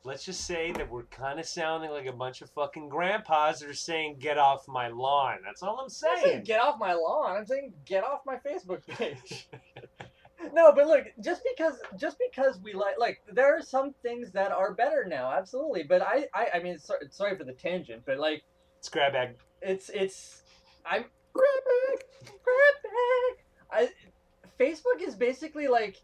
Let's just say that we're kind of sounding like a bunch of fucking grandpas that are saying, "Get off my lawn." That's all I'm I'm saying saying. get off my lawn. I'm saying get off my Facebook page. [laughs] no, but look, just because just because we like like there are some things that are better now, absolutely. But I I, I mean, so, sorry for the tangent, but like It's grab bag. it's it's I'm grab bag, grab bag. I Facebook is basically like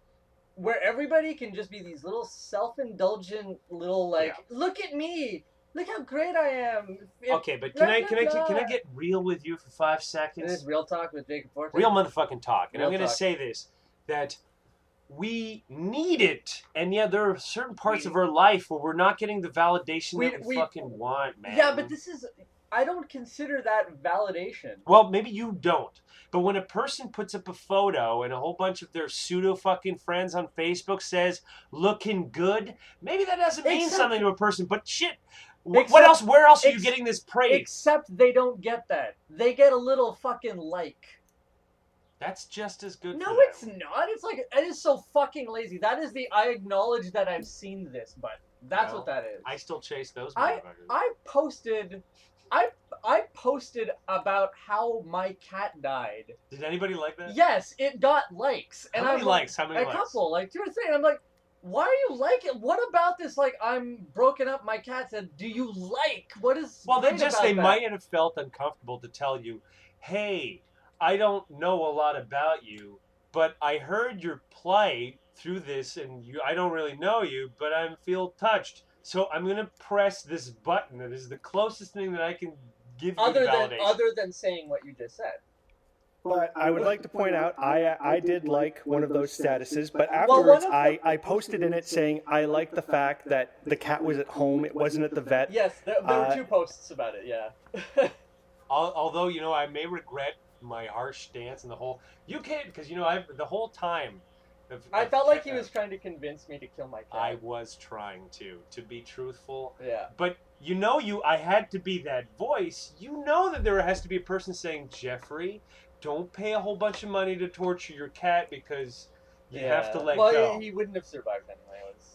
where everybody can just be these little self-indulgent little like look at me look how great i am If- Okay, but can I can I can I get real with you for five This seconds? is real talk with jacob Fortin. real motherfucking talk. And I'm going to say this that we need it. And yeah, there are certain parts of our life where we're not getting the validation We- that we, we- fucking want, man. yeah but this is i don't consider that validation Well, maybe you don't. But when a person puts up a photo and a whole bunch of their pseudo fucking friends on Facebook says looking good, maybe that doesn't mean Except- something to a person. But shit, wh- what else? Where else are you ex- getting this praise? except they don't get that they get a little fucking like That's just as good. no it's not it's like it is so fucking lazy that is the i acknowledge that i've seen this but that's Well, what that is I still chase those I- I posted I I posted about how my cat died. Did anybody like that? Yes, it got likes. How And many I'm likes? How many a likes? couple, like two or three. I'm like, why are you like it? What about this? Like I'm broken up. My cat said, "Do you like?" What is? Well, they just they that? might have felt uncomfortable to tell you, "Hey, I don't know a lot about you, but I heard your plight through this, and you I don't really know you, but I feel touched. So I'm gonna press this button. That is the closest thing that I can give you Other than other than saying what you just said. But I would like to point out, I I did like one of those statuses, but afterwards of I, I posted in it saying I like the fact that the cat was at home, it wasn't at the vet. Yes, there, there Uh, were two posts about it. Yeah. [laughs] Although you know, I may regret my harsh stance and the whole you can't because you know I've the whole time. Of- I felt like he was trying to convince me to kill my cat. I was trying to to be truthful. yeah. But you know, you I had to be that voice. You know that there has to be a person saying, Jeffrey, don't pay a whole bunch of money to torture your cat because you have to let well, go. he, he wouldn't have survived anyway.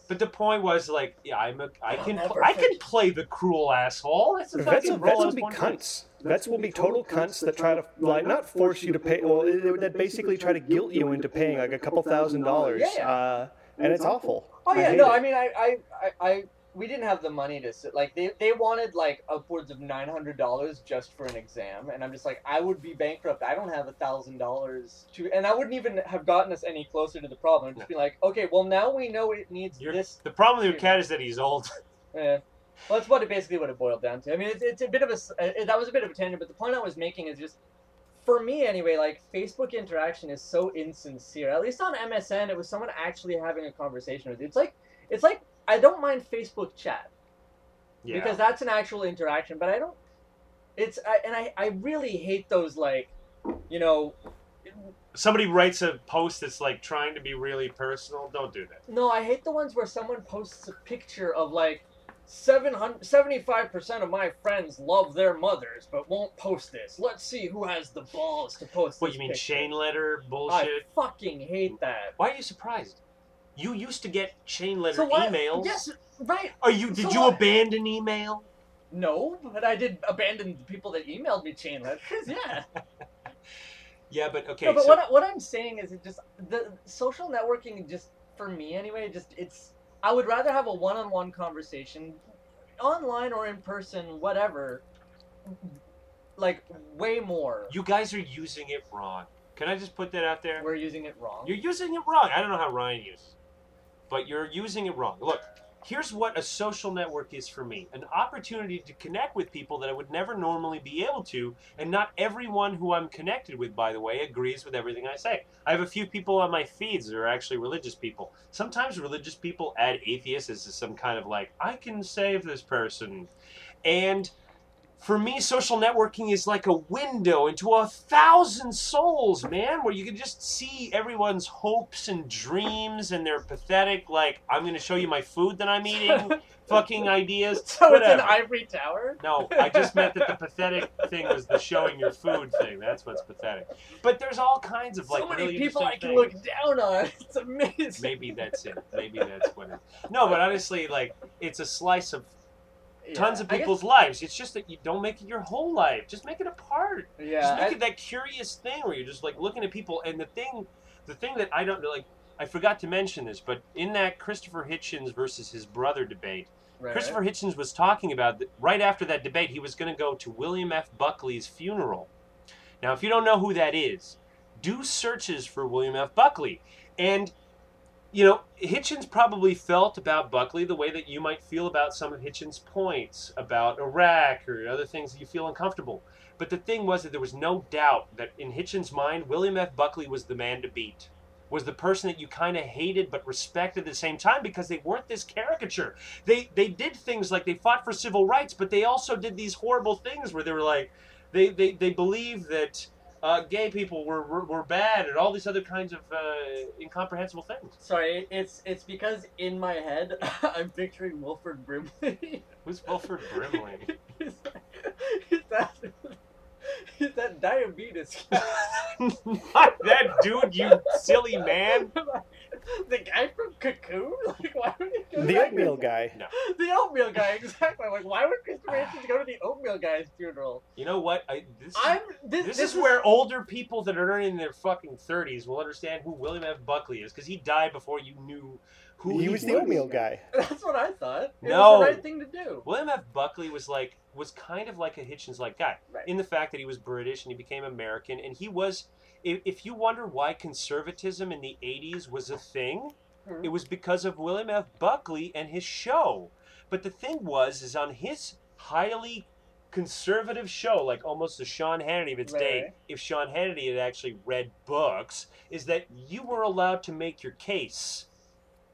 But the point was like, yeah, I'm a, I I'll can I can play the cruel asshole. That's the Vets, fucking vets role I will was be born to play. cunts. Vets will be total cunts that try to like not force you to pay. Well, they- that basically try to guilt you into paying like a couple thousand dollars. Yeah, yeah. Uh, and it's awful. Oh yeah, hate no, it. I mean, I, I, I, I, we didn't have the money to sit. Like they, they wanted like upwards of nine hundred dollars just for an exam, and I'm just like, I would be bankrupt. I don't have a thousand dollars to, and I wouldn't even have gotten us any closer to the problem. I'd just be like, okay, well now we know it needs You're- this. The problem with your cat is that he's old. [laughs] Eh. Well, that's what it basically what it boiled down to. I mean, it's, it's a bit of a uh, that was a bit of a tangent, but the point I was making is just, for me anyway, like Facebook interaction is so insincere. At least on MSN, it was someone actually having a conversation with you. It's like, it's like I don't mind Facebook chat Yeah. because that's an actual interaction, but I don't. It's I, and I I really hate those like, you know, Somebody writes a post that's like trying to be really personal. Don't do that. No, I hate the ones where someone posts a picture of like 75% of my friends love their mothers but won't post this. Let's see who has the balls to post What this you mean, picture. chain letter bullshit? I fucking hate that. Why are you surprised? You used to get chain letter So what? emails. Yes, right. Are you? Did So you what? abandon email? No, but I did abandon the people that emailed me chain letters. Yeah. [laughs] Yeah, but okay. no, but so, what, what I'm saying is it just the social networking just for me anyway just it's I would rather have a one-on-one conversation online or in person whatever like way more. You guys are using it wrong. Can I just put that out there? We're using it wrong. You're using it wrong. I don't know how Ryan uses, but you're using it wrong. Look, here's what a social network is for me: an opportunity to connect with people that I would never normally be able to, and not everyone who I'm connected with, by the way, agrees with everything I say. I have a few people on my feeds that are actually religious people. Sometimes religious people add atheists as some kind of like, I can save this person, and for me, social networking is like a window into a thousand souls, man, where you can just see everyone's hopes and dreams and their pathetic, like, I'm going to show you my food that I'm eating, [laughs] fucking ideas. [laughs] so it's an ivory tower. No, I just meant that the pathetic thing was the showing your food thing. That's what's pathetic. But there's all kinds of like so many really people I can things. look down on. [laughs] It's amazing. Maybe that's it. Maybe that's what it is. No, but honestly, like it's a slice of Yeah, tons of I guess- people's lives. It's just that you don't make it your whole life. Just make it a part. Yeah, just make I- it that curious thing where you're just like looking at people. And the thing, the thing that I don't like, I forgot to mention this, but in that Christopher Hitchens versus his brother debate, right, Christopher Hitchens was talking about that right after that debate, he was going to go to William F. Buckley's funeral. Now, if you don't know who that is, do searches for William F. Buckley. And, you know, Hitchens probably felt about Buckley the way that you might feel about some of Hitchens' points about Iraq or other things that you feel uncomfortable. But the thing was that there was no doubt that in Hitchens' mind, William F. Buckley was the man to beat. Was the person that you kind of hated but respected at the same time because they weren't this caricature. They they did things like they fought for civil rights, but they also did these horrible things where they were like, they they, they believed that uh, gay people were, were were bad and all these other kinds of uh, incomprehensible things. Sorry, it's it's because in my head [laughs] I'm picturing Wilford Brimley. Who's Wilford Brimley? [laughs] he's, he's that, that diabetes. [laughs] Not that dude, you silly man. [laughs] the guy from Cocoon? [laughs] Like, why would he go The there? oatmeal guy. No. The oatmeal guy, exactly. Like, why would Christopher ah. Hitchens go to the oatmeal guy's funeral? You know what? I, this, I'm this. this, this is where older people that are in their fucking thirties will understand who William F. Buckley is because he died before you knew who He was the oatmeal guy. [laughs] That's what I thought. It No. was the right thing to do. William F. Buckley was like was kind of like a Hitchens like guy Right. in the fact that he was British and he became American and he was. If, if you wonder why conservatism in the '80s was a thing, Mhm. it was because of William F. Buckley and his show. But the thing was, is on his highly conservative show, like almost the Sean Hannity of its Right, day, if Sean Hannity had actually read books, is that you were allowed to make your case.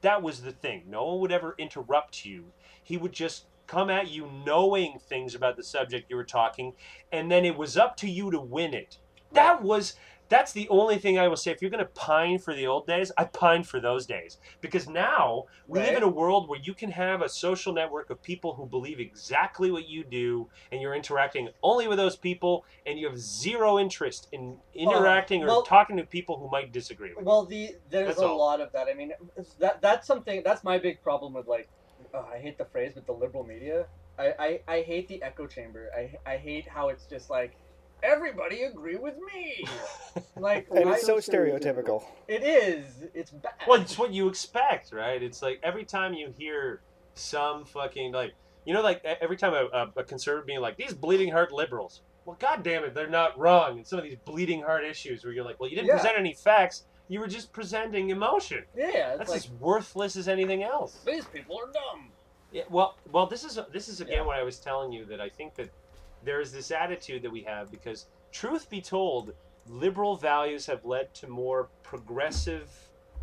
That was the thing. No one would ever interrupt you. He would just come at you knowing things about the subject you were talking, and then it was up to you to win it. That was that's the only thing I will say. If you're going to pine for the old days, I pine for those days because now we live in a world where you can have a social network of people who believe exactly what you do, and you're interacting only with those people, and you have zero interest in interacting well- or talking to people who might disagree with you. Well, the there's That's a all. lot of that. I mean, that that's something. That's my big problem with like. Oh, I hate the phrase with the liberal media. I, I, I hate the echo chamber. I I hate how it's just like everybody agree with me. [laughs] like And it's so stereotypical. It is. It's bad. Well, it's what you expect, right? It's like every time you hear some fucking like, you know, like every time a, a, a conservative being like these bleeding heart liberals. Well, god damn it, they're not wrong in some of these bleeding heart issues where you're like, well, you didn't Yeah. present any facts. You were just presenting emotion. yeah, it's That's like as worthless as anything else. these people are dumb. Yeah, well, well, this is this is again Yeah. what I was telling you that I think that there is this attitude that we have because, truth be told, liberal values have led to more progressive,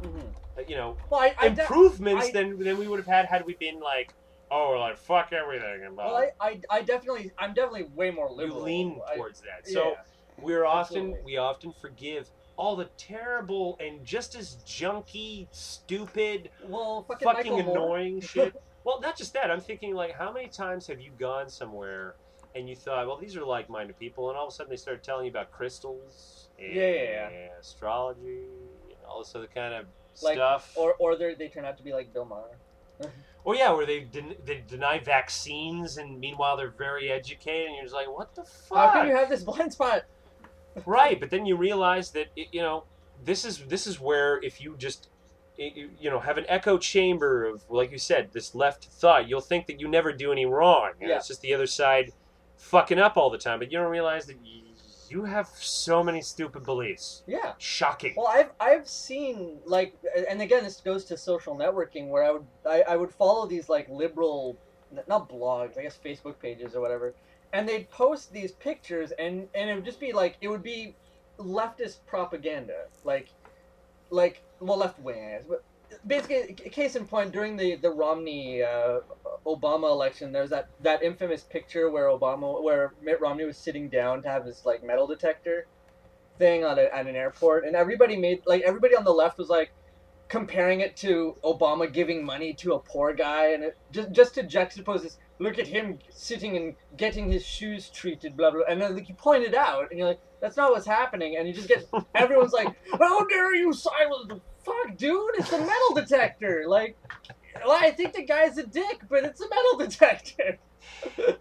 Mhm. uh, you know, Well, I, I de- improvements I- than than we would have had had we been like, oh, we're like fuck everything and blah. well, I, I, I definitely, I'm definitely way more liberal. you lean towards that. So yeah. we're often absolutely. we often forgive all the terrible and just as junky, stupid, well, fucking, fucking annoying [laughs] shit. Well, not just that. I'm thinking like, how many times have you gone somewhere and you thought, well, these are like-minded people, and all of a sudden they started telling you about crystals and Yeah, yeah, astrology and all this other kind of Like, stuff. or or they they turn out to be like Bill Maher. [laughs] Or yeah, where they den- they deny vaccines, and meanwhile they're very educated, and you're just like, what the fuck? How can you have this blind spot? [laughs] right, but then you realize that it, you know this is this is where if you just you you know have an echo chamber of like you said this left thought, you'll think that you never do any wrong. And Yeah. It's just the other side fucking up all the time, but you don't realize that y- you have so many stupid beliefs. Yeah. Shocking. Well, I've I've seen like, and again, this goes to social networking where I would I, I would follow these like liberal, not blogs, I guess Facebook pages or whatever, and they'd post these pictures, and and it would just be like it would be leftist propaganda, like, like well left wing, but basically, case in point, during the the Romney uh, Obama election, there's that that infamous picture where Obama, where Mitt Romney was sitting down to have his like metal detector thing on a, at an airport, and everybody made like everybody on the left was like comparing it to Obama giving money to a poor guy, and it, just just to juxtapose this. Look at him sitting and getting his shoes treated, blah blah. And then like, you point it out, and you're like, "That's not what's happening." And you just get everyone's like, "How dare you silence the fuck, dude? It's a metal detector." Like, well, I think the guy's a dick, but it's a metal [laughs] detector.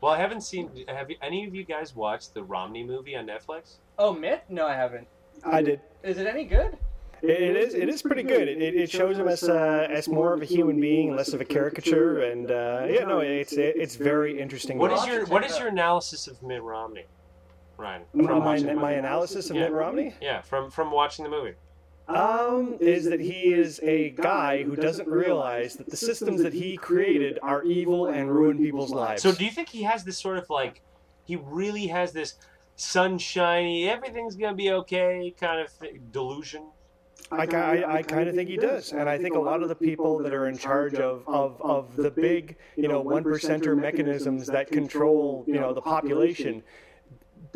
Well, I haven't seen. Have you, any of you guys watched the Romney movie on Netflix? Oh, Mitt? No, I haven't. I did. Is it any good? It, it is. It is pretty good. It, it, it shows him as uh, as more of a human being, less of a caricature, and uh, yeah, no, it's it, it's very interesting. What I'll is have your to What check is it your analysis of Mitt Romney, Ryan? my, From my, my analysis of Yeah. Mitt Romney Yeah, from from watching the movie. Um, is that he is a guy who doesn't realize that the systems that he created are evil and ruin people's lives. So, do you think he has this sort of like, he really has this sunshiny, everything's gonna be okay kind of th- delusion? I, I, I kind of think he does, and I think a lot of the people that are in charge of, of, of the big, you know, one percenter mechanisms that control, you know, the population,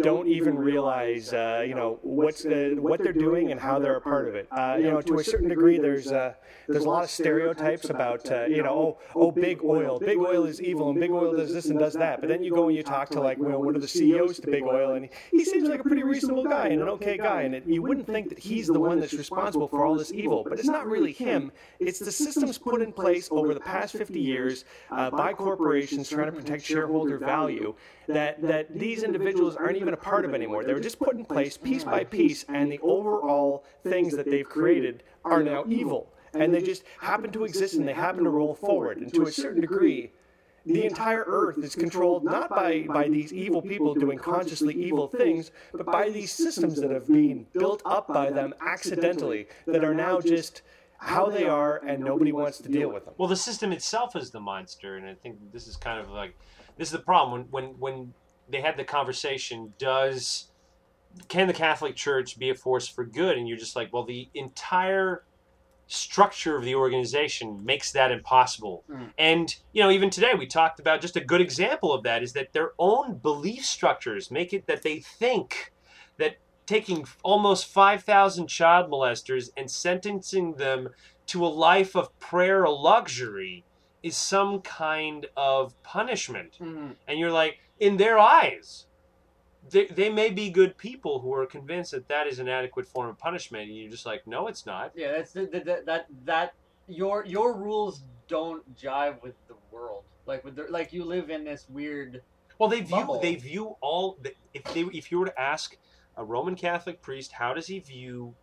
don't even realize, uh, you know, what's uh, what they're doing and how they're a part of it. Uh, you know, to a certain degree, there's uh, there's a lot of stereotypes about, uh, you know, oh, oh, big oil, big oil is evil, and big oil does this and does that. But then you go and you talk to like, well, one of the CEOs to big oil, and he seems like a pretty reasonable guy and an okay guy, and it, you wouldn't think that he's the one that's responsible for all this evil. But it's not really him. It's the systems put in place over the past 50 years uh, by corporations trying to protect shareholder value that that these individuals aren't even a part of anymore. They were just put in place piece by piece, and the overall things that they've created are now evil, and they just happen to exist and they happen to roll forward. And to a certain degree, the entire earth is controlled not by, by these evil people doing consciously evil things, but by these systems that have been built up by them accidentally that are now just how they are and nobody wants to deal with them. Well, the system itself is the monster, and I think this is kind of like this is the problem when when when they had the conversation. Does can the Catholic Church be a force for good? And you're just like, well, the entire structure of the organization makes that impossible. Mm. And you know, even today we talked about just a good example of that is that their own belief structures make it that they think that taking almost 5,000 child molesters and sentencing them to a life of prayer or luxury is some kind of punishment. Mm-hmm. And you're like, in their eyes, they, they may be good people who are convinced that that is an adequate form of punishment. And you're just like, no, it's not. Yeah, that's the, the, the, that that your your rules don't jive with the world. Like with the, like you live in this weird. Well, they view Bubble. they view all if they if you were to ask a Roman Catholic priest how does he view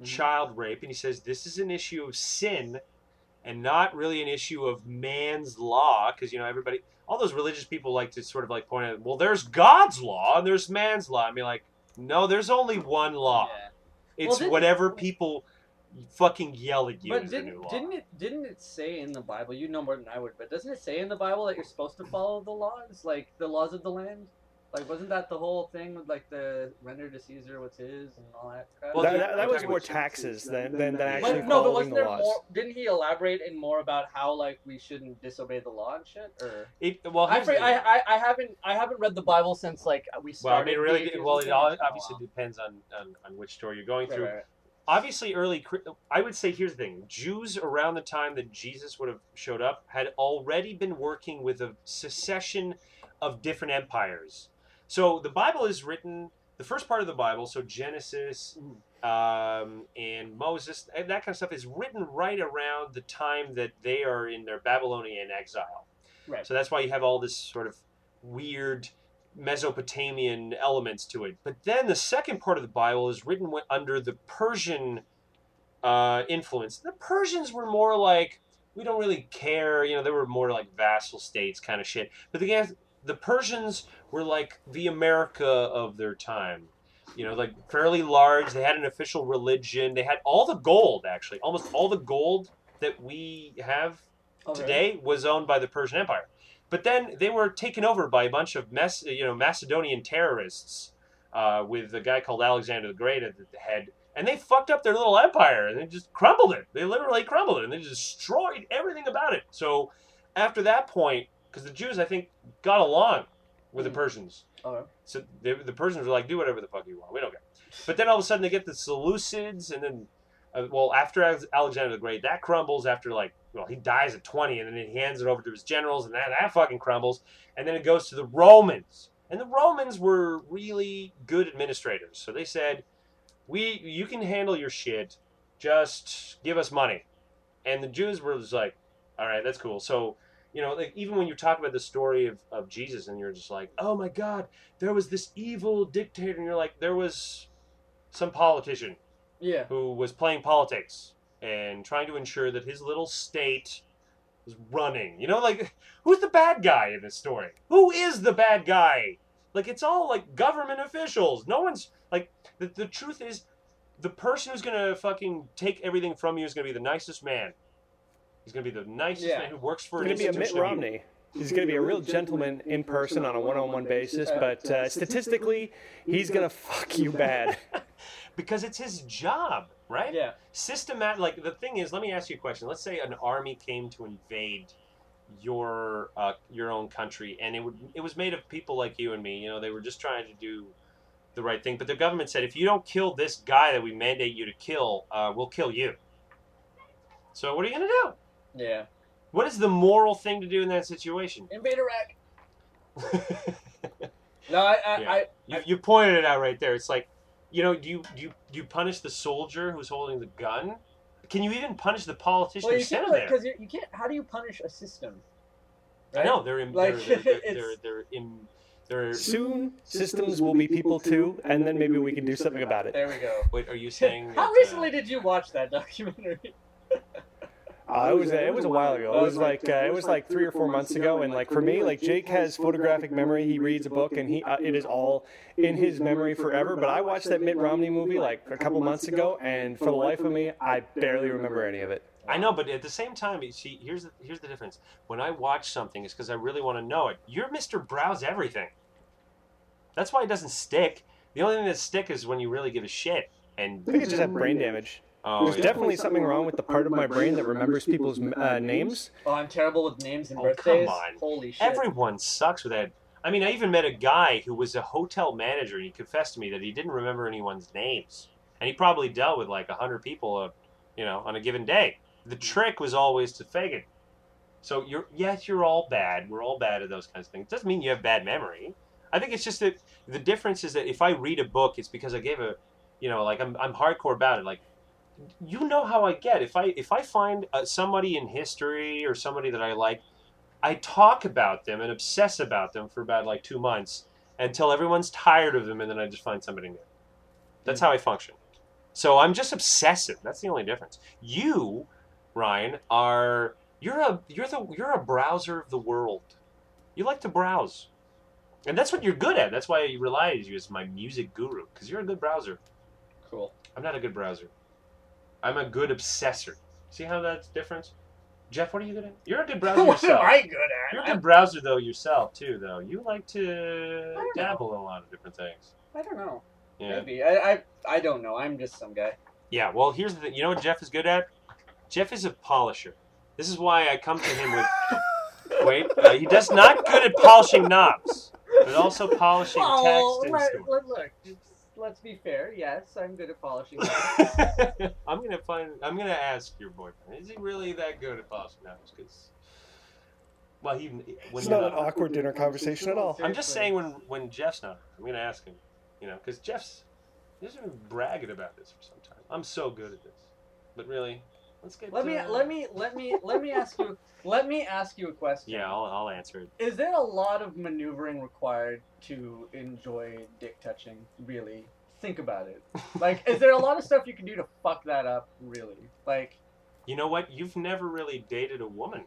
Mhm. child rape, and he says this is an issue of sin and not really an issue of man's law, because you know everybody, all those religious people like to sort of like point out, well, there's God's law and there's man's law. I mean, like, no, there's only one law. Yeah. It's Well, didn't- whatever people fucking yell at you But is didn't, new law. didn't it didn't it say in the Bible? You know more than I would, but doesn't it say in the Bible that you're supposed to follow the laws, like the laws of the land? Like, wasn't that the whole thing with like the render to Caesar what's his and all that crap? Well, that, that, that was more taxes than, than, than But- actually no, but wasn't the there laws. more? Didn't he elaborate in more about how like we shouldn't disobey the law and shit? Or It, well, I, here's the- I, I I haven't I haven't read the Bible since like we well, I started. mean, really, the well, it all. Obviously wow. depends on, on, on which story you're going Right, through. right, right. obviously early i would say here's the thing jews around the time that jesus would have showed up had already been working with a succession of different empires so the bible is written the first part of the bible so genesis um, and moses and that kind of stuff is written right around the time that they are in their babylonian exile Right. so that's why you have all this sort of weird Mesopotamian elements to it. But then the second part of the Bible is written under the Persian uh, influence. The Persians were more like, we don't really care. You know, they were more like vassal states kind of shit. But the, the Persians were like the America of their time. You know, like fairly large. They had an official religion. They had all the gold, actually. Almost all the gold that we have Okay. today was owned by the Persian Empire. But then they were taken over by a bunch of Mes- you know Macedonian terrorists uh, with a guy called Alexander the Great at the head, and they fucked up their little empire and they just crumbled it. They literally crumbled it and they destroyed everything about it. So after that point, because the Jews I think got along with the Mm. Persians, so they, the Persians were like, do whatever the fuck you want. We don't care. But then all of a sudden they get the Seleucids, and then, uh, well, after Alexander the Great, that crumbles after like, well, he dies at 20, and then he hands it over to his generals, and that, that fucking crumbles. And then it goes to the Romans. And the Romans were really good administrators. So they said, we, you can handle your shit, just give us money. And the Jews were just like, all right, that's cool. So, you know, like even when you talk about the story of, of Jesus and you're just like, oh my God, there was this evil dictator, and you're like, there was some politician Yeah. who was playing politics and trying to ensure that his little state was running. You know, like [laughs] who's the bad guy in this story? Who is the bad guy? Like it's all like government officials. No one's like the, the truth is the person who's gonna fucking take everything from you is gonna be the nicest man. He's gonna be the nicest Yeah. man who works for It's an going to be a Mitt. Romney. He's going to be a real gentleman in person on a one-on-one basis, but uh, statistically, he's going to fuck you bad. [laughs] because it's his job, right? Yeah. Systematic. Like the thing is, let me ask you a question. Let's say an army came to invade your uh, your own country, and it would it was made of people like you and me. You know, they were just trying to do the right thing. But the government said, if you don't kill this guy that we mandate you to kill, uh, we'll kill you. So what are you gonna do? Yeah. What is the moral thing to do in that situation? Invade Iraq. [laughs] No, I, I, Yeah. I You, you pointed it out right there. It's like, you know, do you do you, do you punish the soldier who's holding the gun? Can you even punish the politician well, who you can't there? because you, you can't. How do you punish a system? I know they're in, Like, they're, they're, [laughs] it's- they're, they're in they're. Soon, systems will be people too, and then maybe we can do something about it. There we go. Wait, are you [laughs] saying? How that, recently Uh, did you watch that documentary? Uh, it was it was a while ago. It was like uh, it was like three or four months ago. And like for me, like Jake has photographic memory. He reads a book and he uh, it is all in his memory forever. But I watched that Mitt Romney movie like a couple months ago, and for the life of me, I barely remember any of it. I know, but at the same time, you see, here's the, here's the difference. When I watch something, it's because I really want to know it. You're Mr. Browse everything. That's why it doesn't stick. The only thing that stick is when you really give a shit. And I think I just have brain damage. Oh, There's yeah. definitely something wrong with the part of my brain that remembers people's uh, names. Oh, I'm terrible with names and Oh, come birthdays. on. Holy shit! Everyone sucks with that. I mean, I even met a guy who was a hotel manager, and he confessed to me that he didn't remember anyone's names, and he probably dealt with like a hundred people, uh, you know, on a given day. The trick was always to fake it. So you're yes, you're all bad. We're all bad at those kinds of things. It doesn't mean you have bad memory. I think it's just that the difference is that if I read a book, it's because I gave a, you know, like I'm I'm hardcore about it. Like you know how I get if I if I find uh, somebody in history or somebody that I like. I talk about them and obsess about them for about like two months until everyone's tired of them, and then I just find somebody new. That's how I function. So I'm just obsessive. That's the only difference. You, Ryan, are you're a you're the you're a browser of the world. You like to browse, and that's what you're good at. That's why I rely on you as my music guru because you're a good browser. Cool. I'm not a good browser. I'm a good obsessor. See how that's different? Jeff, what are you good at? You're a good browser [laughs] what am. I good at? You're a good browser though yourself too, though. You like to don't know. dabble in a lot of different things. I, don't know. Yeah. Maybe. I, I I don't know. I'm just some guy. Yeah. Well, here's the thing. You know what Jeff is good at? Jeff is a polisher. This is why I come to him with. [laughs] Wait, uh, he does not good at polishing knobs, but also polishing Oh, text let, and let, look. Just- Let's be fair. Yes, I'm good at polishing. [laughs] stuff. [laughs] I'm gonna find. I'm gonna ask your boyfriend. Is he really that good at polishing knobs? Because, well, he when It's you're not an awkward dinner conversation at all. I'm just saying when when Jeff's not, I'm gonna ask him, you know, because Jeff's he's been bragging about this for some time. I'm so good at this, but really, let's get. Let me uh, let me let me let me ask you [laughs] let me ask you a question. Yeah, I'll, I'll answer it. Is there a lot of maneuvering required to enjoy dick touching? Really, think about it. Like, is there a lot of stuff you can do to fuck that up? Really, like, You know what? You've never really dated a woman.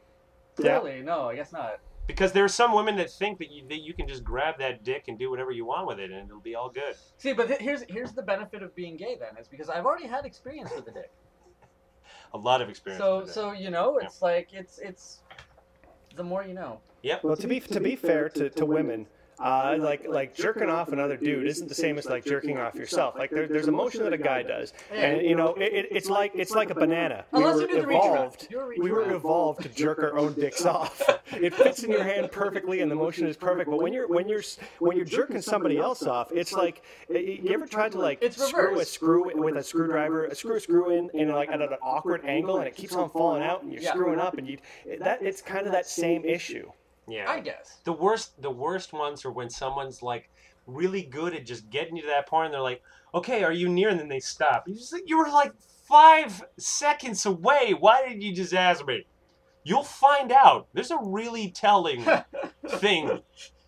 Yeah. No, I guess not. Because there are some women that think that you, that you can just grab that dick and do whatever you want with it and it'll be all good. See, but th- here's here's the benefit of being gay then, is because I've already had experience with the dick. A lot of experience. So so you know, it's like it's it's the more you know. Yep. Well, to be to be fair to, to women, uh, like like jerking off another dude isn't the same as like jerking off yourself. Like there, there's a motion that a guy does, and you know it, it, it's like it's like a banana. We were you do the reach around. evolved. Do a reach We were evolved to jerk our own dicks off. [laughs] It fits in your hand perfectly, and the motion is perfect. But when you're when you're when you're jerking somebody else off, it's like eh, eh, you ever tried to like screw a screw with a screwdriver, a screw a screw in, in like at an awkward angle, and it keeps on falling out, and you're screwing up, and you eh, that it's kind of that same issue. Yeah. I guess. The worst the worst ones are when someone's like really good at just getting you to that point and they're like, Okay, are you near? And then they stop. You just like you were like five seconds away. Why did you just ask me? You'll find out. There's a really telling [laughs] thing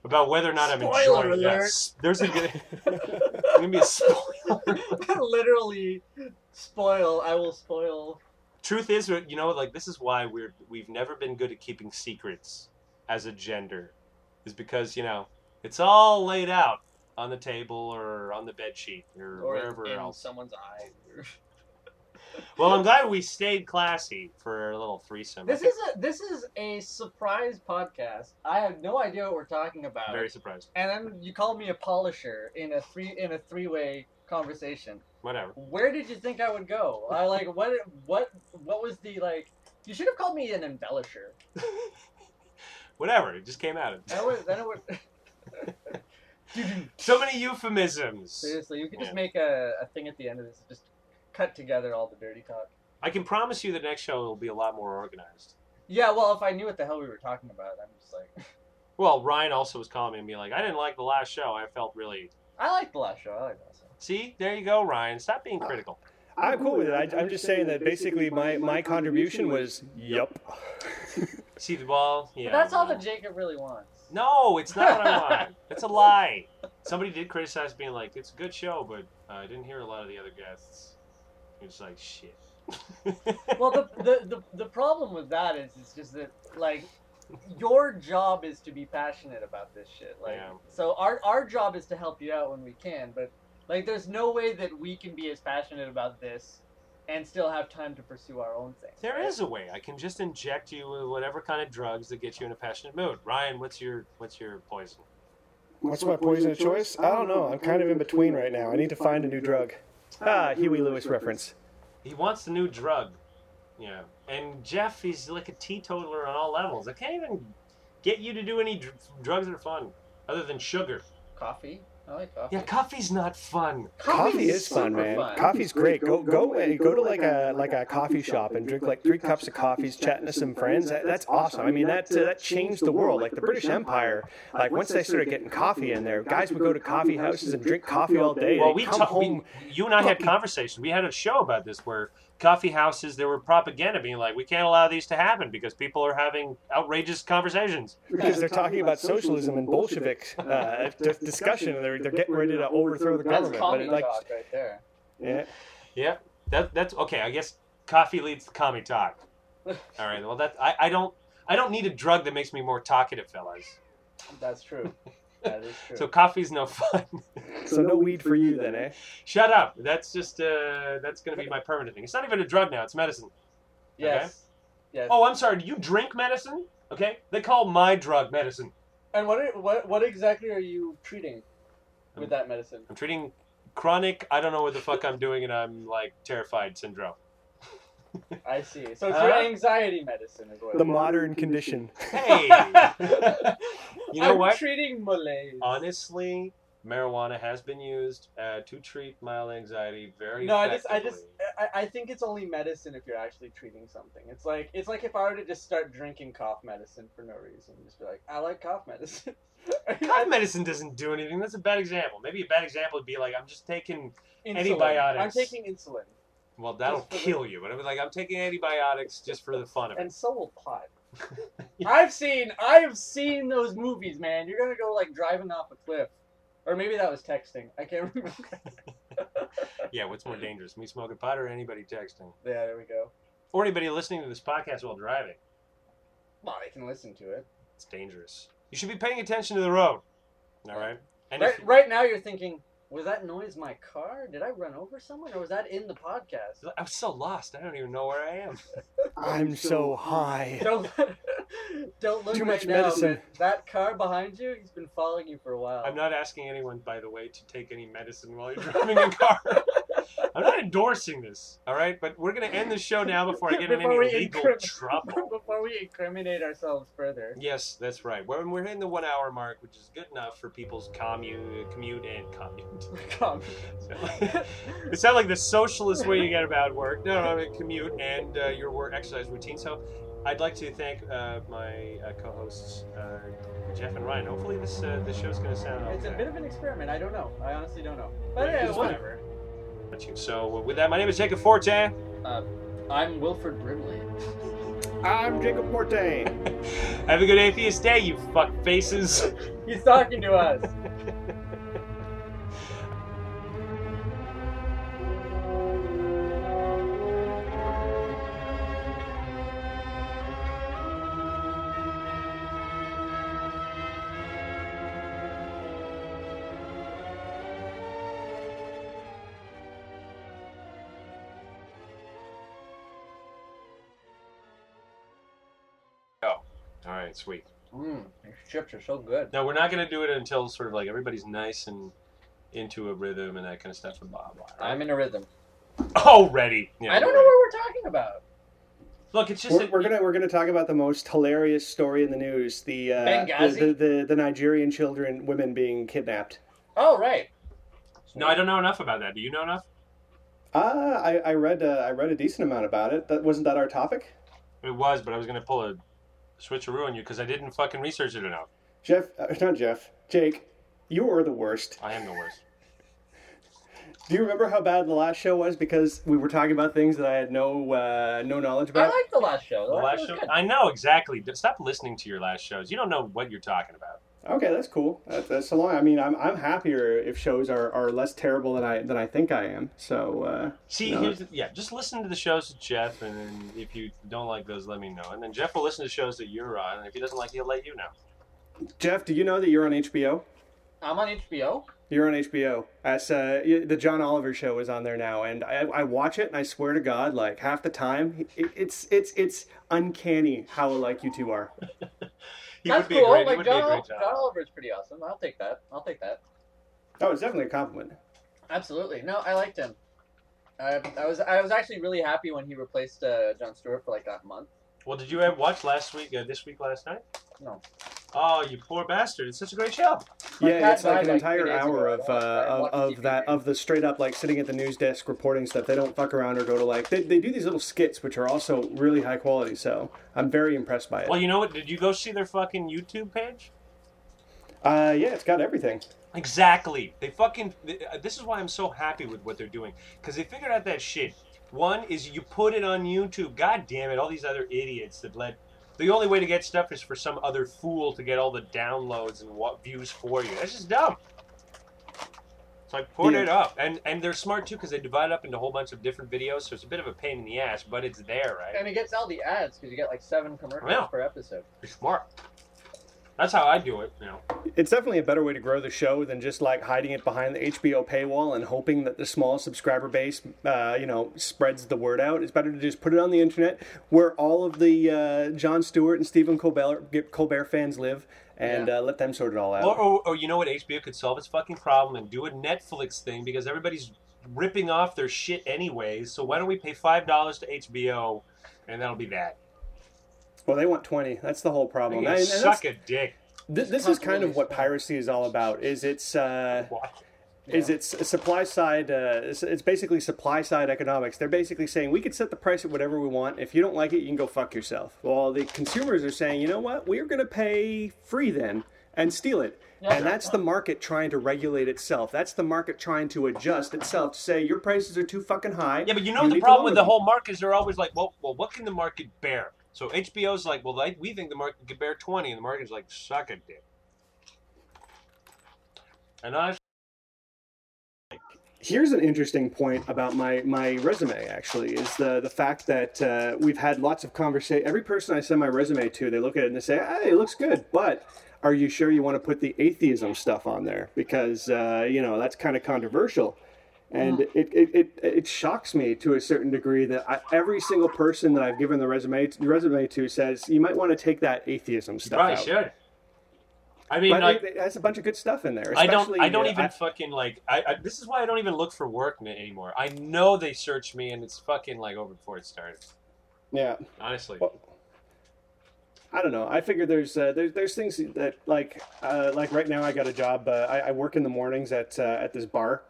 about whether or not I'm enjoying alert. Yes. There's a good [laughs] gonna be a spoiler. [laughs] Literally spoil. I will spoil. Truth is, you know, like this is why we're we've never been good at keeping secrets as a gender, is because you know it's all laid out on the table or on the bed sheet or, Or wherever in else. someone's eye. [laughs] Well, I'm glad we stayed classy for a little threesome. This is a this is a surprise podcast. I have no idea what we're talking about. very surprised. and then you called me a polisher in a three in a three way conversation. Whatever. Where did you think I would go? I like what what what was the like? You should have called me an embellisher. [laughs] Whatever. It just came out. That would then it would. [laughs] Dude, So many euphemisms. seriously, you could just Yeah. make a, a thing at the end of this. Just cut together all the dirty talk. I can promise you the next show will be a lot more organized. Yeah, well, if I knew what the hell we were talking about, I'm just like, [laughs] Well, Ryan also was calling me and being like, I didn't like the last show. I felt really. I like the last show. I like that show. See, there you go, Ryan. Stop being critical. I'm cool with it. I, I'm just saying that basically my, my contribution was yup. [laughs] See the ball? Yeah. But that's all that Jacob really wants. No, it's not what I want. [laughs] It's a lie. Somebody did criticize being like, it's a good show, but uh, I didn't hear a lot of the other guests. It's like shit. [laughs] well, the, the the the problem with that is it's just that like your job is to be passionate about this shit. Like, Yeah. so our our job is to help you out when we can, but like, there's no way that we can be as passionate about this and still have time to pursue our own thing. There is a way. I can just inject you with whatever kind of drugs that get you in a passionate mood. Ryan, what's your what's your poison? What's my poison of choice? I don't know. I'm kind of in between right now. I need to find a new drug. Ah, Huey Lewis reference. He wants a new drug. Yeah. And Jeff, he's like a teetotaler on all levels. I can't even get you to do any dr- drugs that are fun other than sugar. Coffee. I like coffee. Yeah, coffee's not fun. Coffee is fun, man. fun. Coffee's great. Go go uh, go to like a like a coffee shop and drink like three cups of coffees, chatting to some friends. That, that's awesome. I mean, that uh, that changed the world. Like the British Empire, like once they started getting coffee in there, guys would go to coffee houses and drink coffee all day. Well, we, come ta- home. we you and I had fucking- conversation. We had a show about this where coffee houses there were propaganda being like, we can't allow these to happen because people are having outrageous conversations. because they're talking about socialism and Bolshevik uh, discussion, and they're, they're getting ready to overthrow the government. But commie it, like, right there. yeah, Yeah, that that's okay. I guess coffee leads to commie talk. [laughs] All right. Well, that I, I don't I don't need a drug that makes me more talkative, fellas. That's true. [laughs] That is true. So coffee's no [laughs] fun. so no weed for you then, eh? Shut up. That's just uh that's gonna be my permanent thing. It's not even a drug now. It's medicine. yes. Yes. Oh, I'm sorry. Do you drink medicine? Okay. They call my drug medicine. And what, are, what what exactly are you treating with that medicine? I'm treating chronic. I don't know what the fuck I'm doing, and I'm like terrified syndrome. [laughs] I see. So it's Huh? your anxiety medicine is what. The it is. modern condition. Hey. [laughs] You know I'm what? treating malaise. Honestly, marijuana has been used uh, to treat mild anxiety very no, I just, I just, I, I think it's only medicine if you're actually treating something. It's like, it's like if I were to just start drinking cough medicine for no reason, just be like, I like cough medicine. [laughs] Cough medicine doesn't do anything. That's a bad example. Maybe a bad example would be like I'm just taking. Insulin. Antibiotics. I'm taking insulin, Well, that'll Just for the- kill you. But I was like, I'm taking antibiotics just for the fun of it. and so will pot. I've seen, I've seen those movies, man. You're gonna go like driving off a cliff, or maybe that was texting. I can't [laughs] remember. [laughs] Yeah, what's more dangerous, me smoking pot or anybody texting, yeah, there we go. or anybody listening to this podcast while driving? Well, they can listen to it. It's dangerous. You should be paying attention to the road. All right. And Right, if, right now, you're thinking, was that noise my car? Did I run over someone, or was that in the podcast? I'm so lost. I don't even know where I am. [laughs] I'm so high. [laughs] Don't don't look Too right much now, medicine. but that car behind you, he's been following you for a while. I'm not asking anyone, by the way, to take any medicine while you're [laughs] driving a car. I'm not endorsing this, all right? But we're going to end the show now before I get in any legal trouble. [laughs] Before we incriminate ourselves further. Yes, that's right. We're, we're hitting the one hour mark, which is good enough for people's commute, commute and commute. [laughs] [laughs] Come. it sounds like the socialist way you get about work. No, no, I mean, commute and uh, your work exercise routine. So, I'd like to thank uh, my uh, co-hosts uh, Jeff and Ryan. Hopefully, this uh, this show's going to sound. It's a bit of an experiment. I don't know. I honestly don't know. But Right, whatever. it's fine. whatever. So, uh, with that, my name is Jacob Fortin. I'm Wilford Brimley. I'm Jacob Fortin. [laughs] Have a good atheist day, you fuck faces. [laughs] He's talking to us. [laughs] sweet. Mmm, these chips are so good. No, we're not going to do it until sort of like everybody's nice and into a rhythm and that kind of stuff. And blah blah. I'm in a rhythm. already. Yeah, I don't you're know right. what we're talking about. Look, it's just We're, that- we're gonna we're gonna talk about the most hilarious story in the news: the uh, Benghazi? the, the, the the Nigerian children, women being kidnapped. Oh, right. No, I don't know enough about that. Do you know enough? Uh, I, I read uh, I read a decent amount about it. That wasn't that our topic, It was, but I was going to pull a switcheroo on you because I didn't fucking research it enough. Jeff. Uh, not Jeff. Jake. You are the worst. I am the worst. Do you remember how bad the last show was because we were talking about things that I had no uh, no knowledge about. I about? liked the last show. The last was show, good. I know exactly. Stop listening to your last shows. You don't know what you're talking about. Okay, that's cool. That's, that's so long. I mean, I'm I'm happier if shows are, are less terrible than I than I think I am. So uh, See, No. here's the, yeah, just listen to the shows with Jeff, and then if you don't like those, let me know. And then Jeff will listen to shows that you're on, and if he doesn't like, he'll let you know. Jeff, do you know that you're on HBO? I'm on HBO. You're on HBO. As uh, the John Oliver show is on there now, and I, I watch it, and I swear to God, like half the time, it, it's it's it's uncanny how alike you two are. [laughs] [laughs] He That's would be cool. great, he like would be John, a great Ol- job. John Oliver's pretty awesome. I'll take that. I'll take that. Oh, it's definitely a compliment. Absolutely. No, I liked him. I, I was I was actually really happy when he replaced uh, Jon Stewart for like that month. Well, did you watch last week, uh, this week, last night? No. Oh, you poor bastard! It's such a great show. My yeah, it's like an entire three days hour ago. of uh, of, of that of the straight up like sitting at the news desk reporting stuff. They don't fuck around or go to like they, they do these little skits which are also really high quality. So I'm very impressed by it. Well, you know what? Did you go see their fucking YouTube page? Uh, yeah, it's got everything. Exactly. They fucking. uh, This is why I'm so happy with what they're doing because they figured out that shit. One is you put it on YouTube. God damn it! All these other idiots that let. The only way to get stuff is for some other fool to get all the downloads and what views for you. That's just dumb. So I put Yeah. it up, and and they're smart too because they divide it up into a whole bunch of different videos. So it's a bit of a pain in the ass, but it's there, right? And it gets all the ads because you get like seven commercials per episode. They're smart. That's how I do it. You know. It's definitely a better way to grow the show than just like hiding it behind the HBO paywall and hoping that the small subscriber base, uh, you know, spreads the word out. It's better to just put it on the internet where all of the uh, Jon Stewart and Stephen Colbert, Colbert fans live, and Yeah. uh, let them sort it all out. Or, or, or you know what? HBO could solve its fucking problem and do a Netflix thing because everybody's ripping off their shit anyways. So why don't we pay five dollars to HBO, and that'll be that. Well, they want twenty. That's the whole problem. You And- and suck a dick. Th- this is kind of what piracy is all about. Is it's uh, What? is it's supply side. Uh, it's, it's basically supply side economics. They're basically saying we can set the price at whatever we want. If you don't like it, you can go fuck yourself. Well, the consumers are saying, you know what, we're going to pay free then and steal it. Yeah. And that's the market trying to regulate itself. That's the market trying to adjust itself to say your prices are too fucking high. Yeah, but you know need the problem lower with the whole market is they're always like, well, well, what can the market bear? So HBO's like, well, we think the market can bear twenty, and the market's like, suck a dick. And honestly, here's an interesting point about my my resume. Actually, is the the fact that uh, we've had lots of conversation. Every person I send my resume to, they look at it and they say, "Hey, it looks good," but are you sure you want to put the atheism stuff on there because uh, you know that's kind of controversial and it, it, it, it shocks me to a certain degree that I, every single person that I've given the resume to, resume to says you might want to take that atheism stuff Probably out. should. I mean, But like, it, it has a bunch of good stuff in there. I don't. I don't even fucking like. I, I. This is why I don't even look for work anymore. I know they search me, and it's fucking like over before it started. yeah. Honestly. Well, I don't know. I figure there's uh, there's there's things that like uh, like right now I got a job. Uh, I, I work in the mornings at uh, at this bar.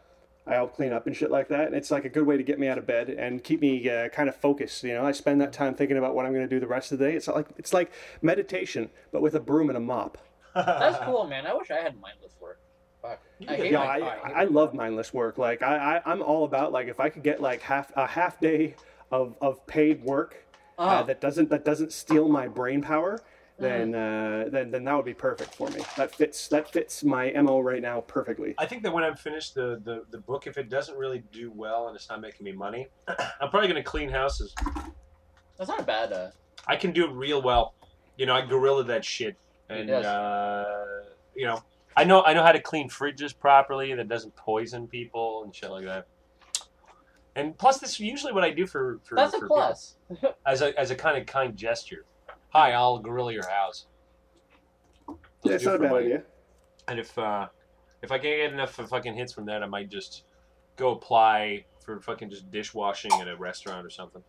I help clean up and shit like that. And it's like a good way to get me out of bed and keep me uh, kind of focused. You know, I spend that time thinking about what I'm going to do the rest of the day. It's like it's like meditation, but with a broom and a mop. That's cool, man. I wish I had mindless work. Fuck. I hate Yeah, my I, car. I love mindless work. Like I, I I'm all about like if I could get like half a half day of, of paid work uh, Uh-huh. that doesn't that doesn't steal my brain power, then uh, then then that would be perfect for me. That fits that fits my mo right now perfectly. I think that when I'm finished the, the, the book, if it doesn't really do well and it's not making me money, [clears throat] I'm probably going to clean houses. That's not bad. Uh, I can do it real well. You know, I gorilla that shit, and uh, you know, I know I know how to clean fridges properly that doesn't poison people and shit like that. And plus, this is usually what I do for for, that's a for people. plus. as a as a kind of kind gesture. Hi, I'll gorilla your house. Yeah, it's not a bad money. idea. And if uh, if I can't get enough fucking hits from that, I might just go apply for fucking just dishwashing at a restaurant or something.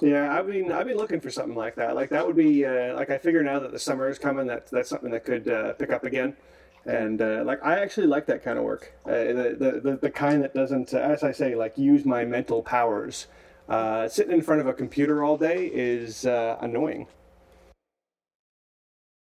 Yeah, I mean, I've been looking for something like that. Like that would be uh, like I figure now that the summer is coming, that that's something that could uh, pick up again. And uh, like I actually like that kind of work, uh, the, the the the kind that doesn't, uh, as I say, like use my mental powers. Uh, sitting in front of a computer all day is uh, annoying.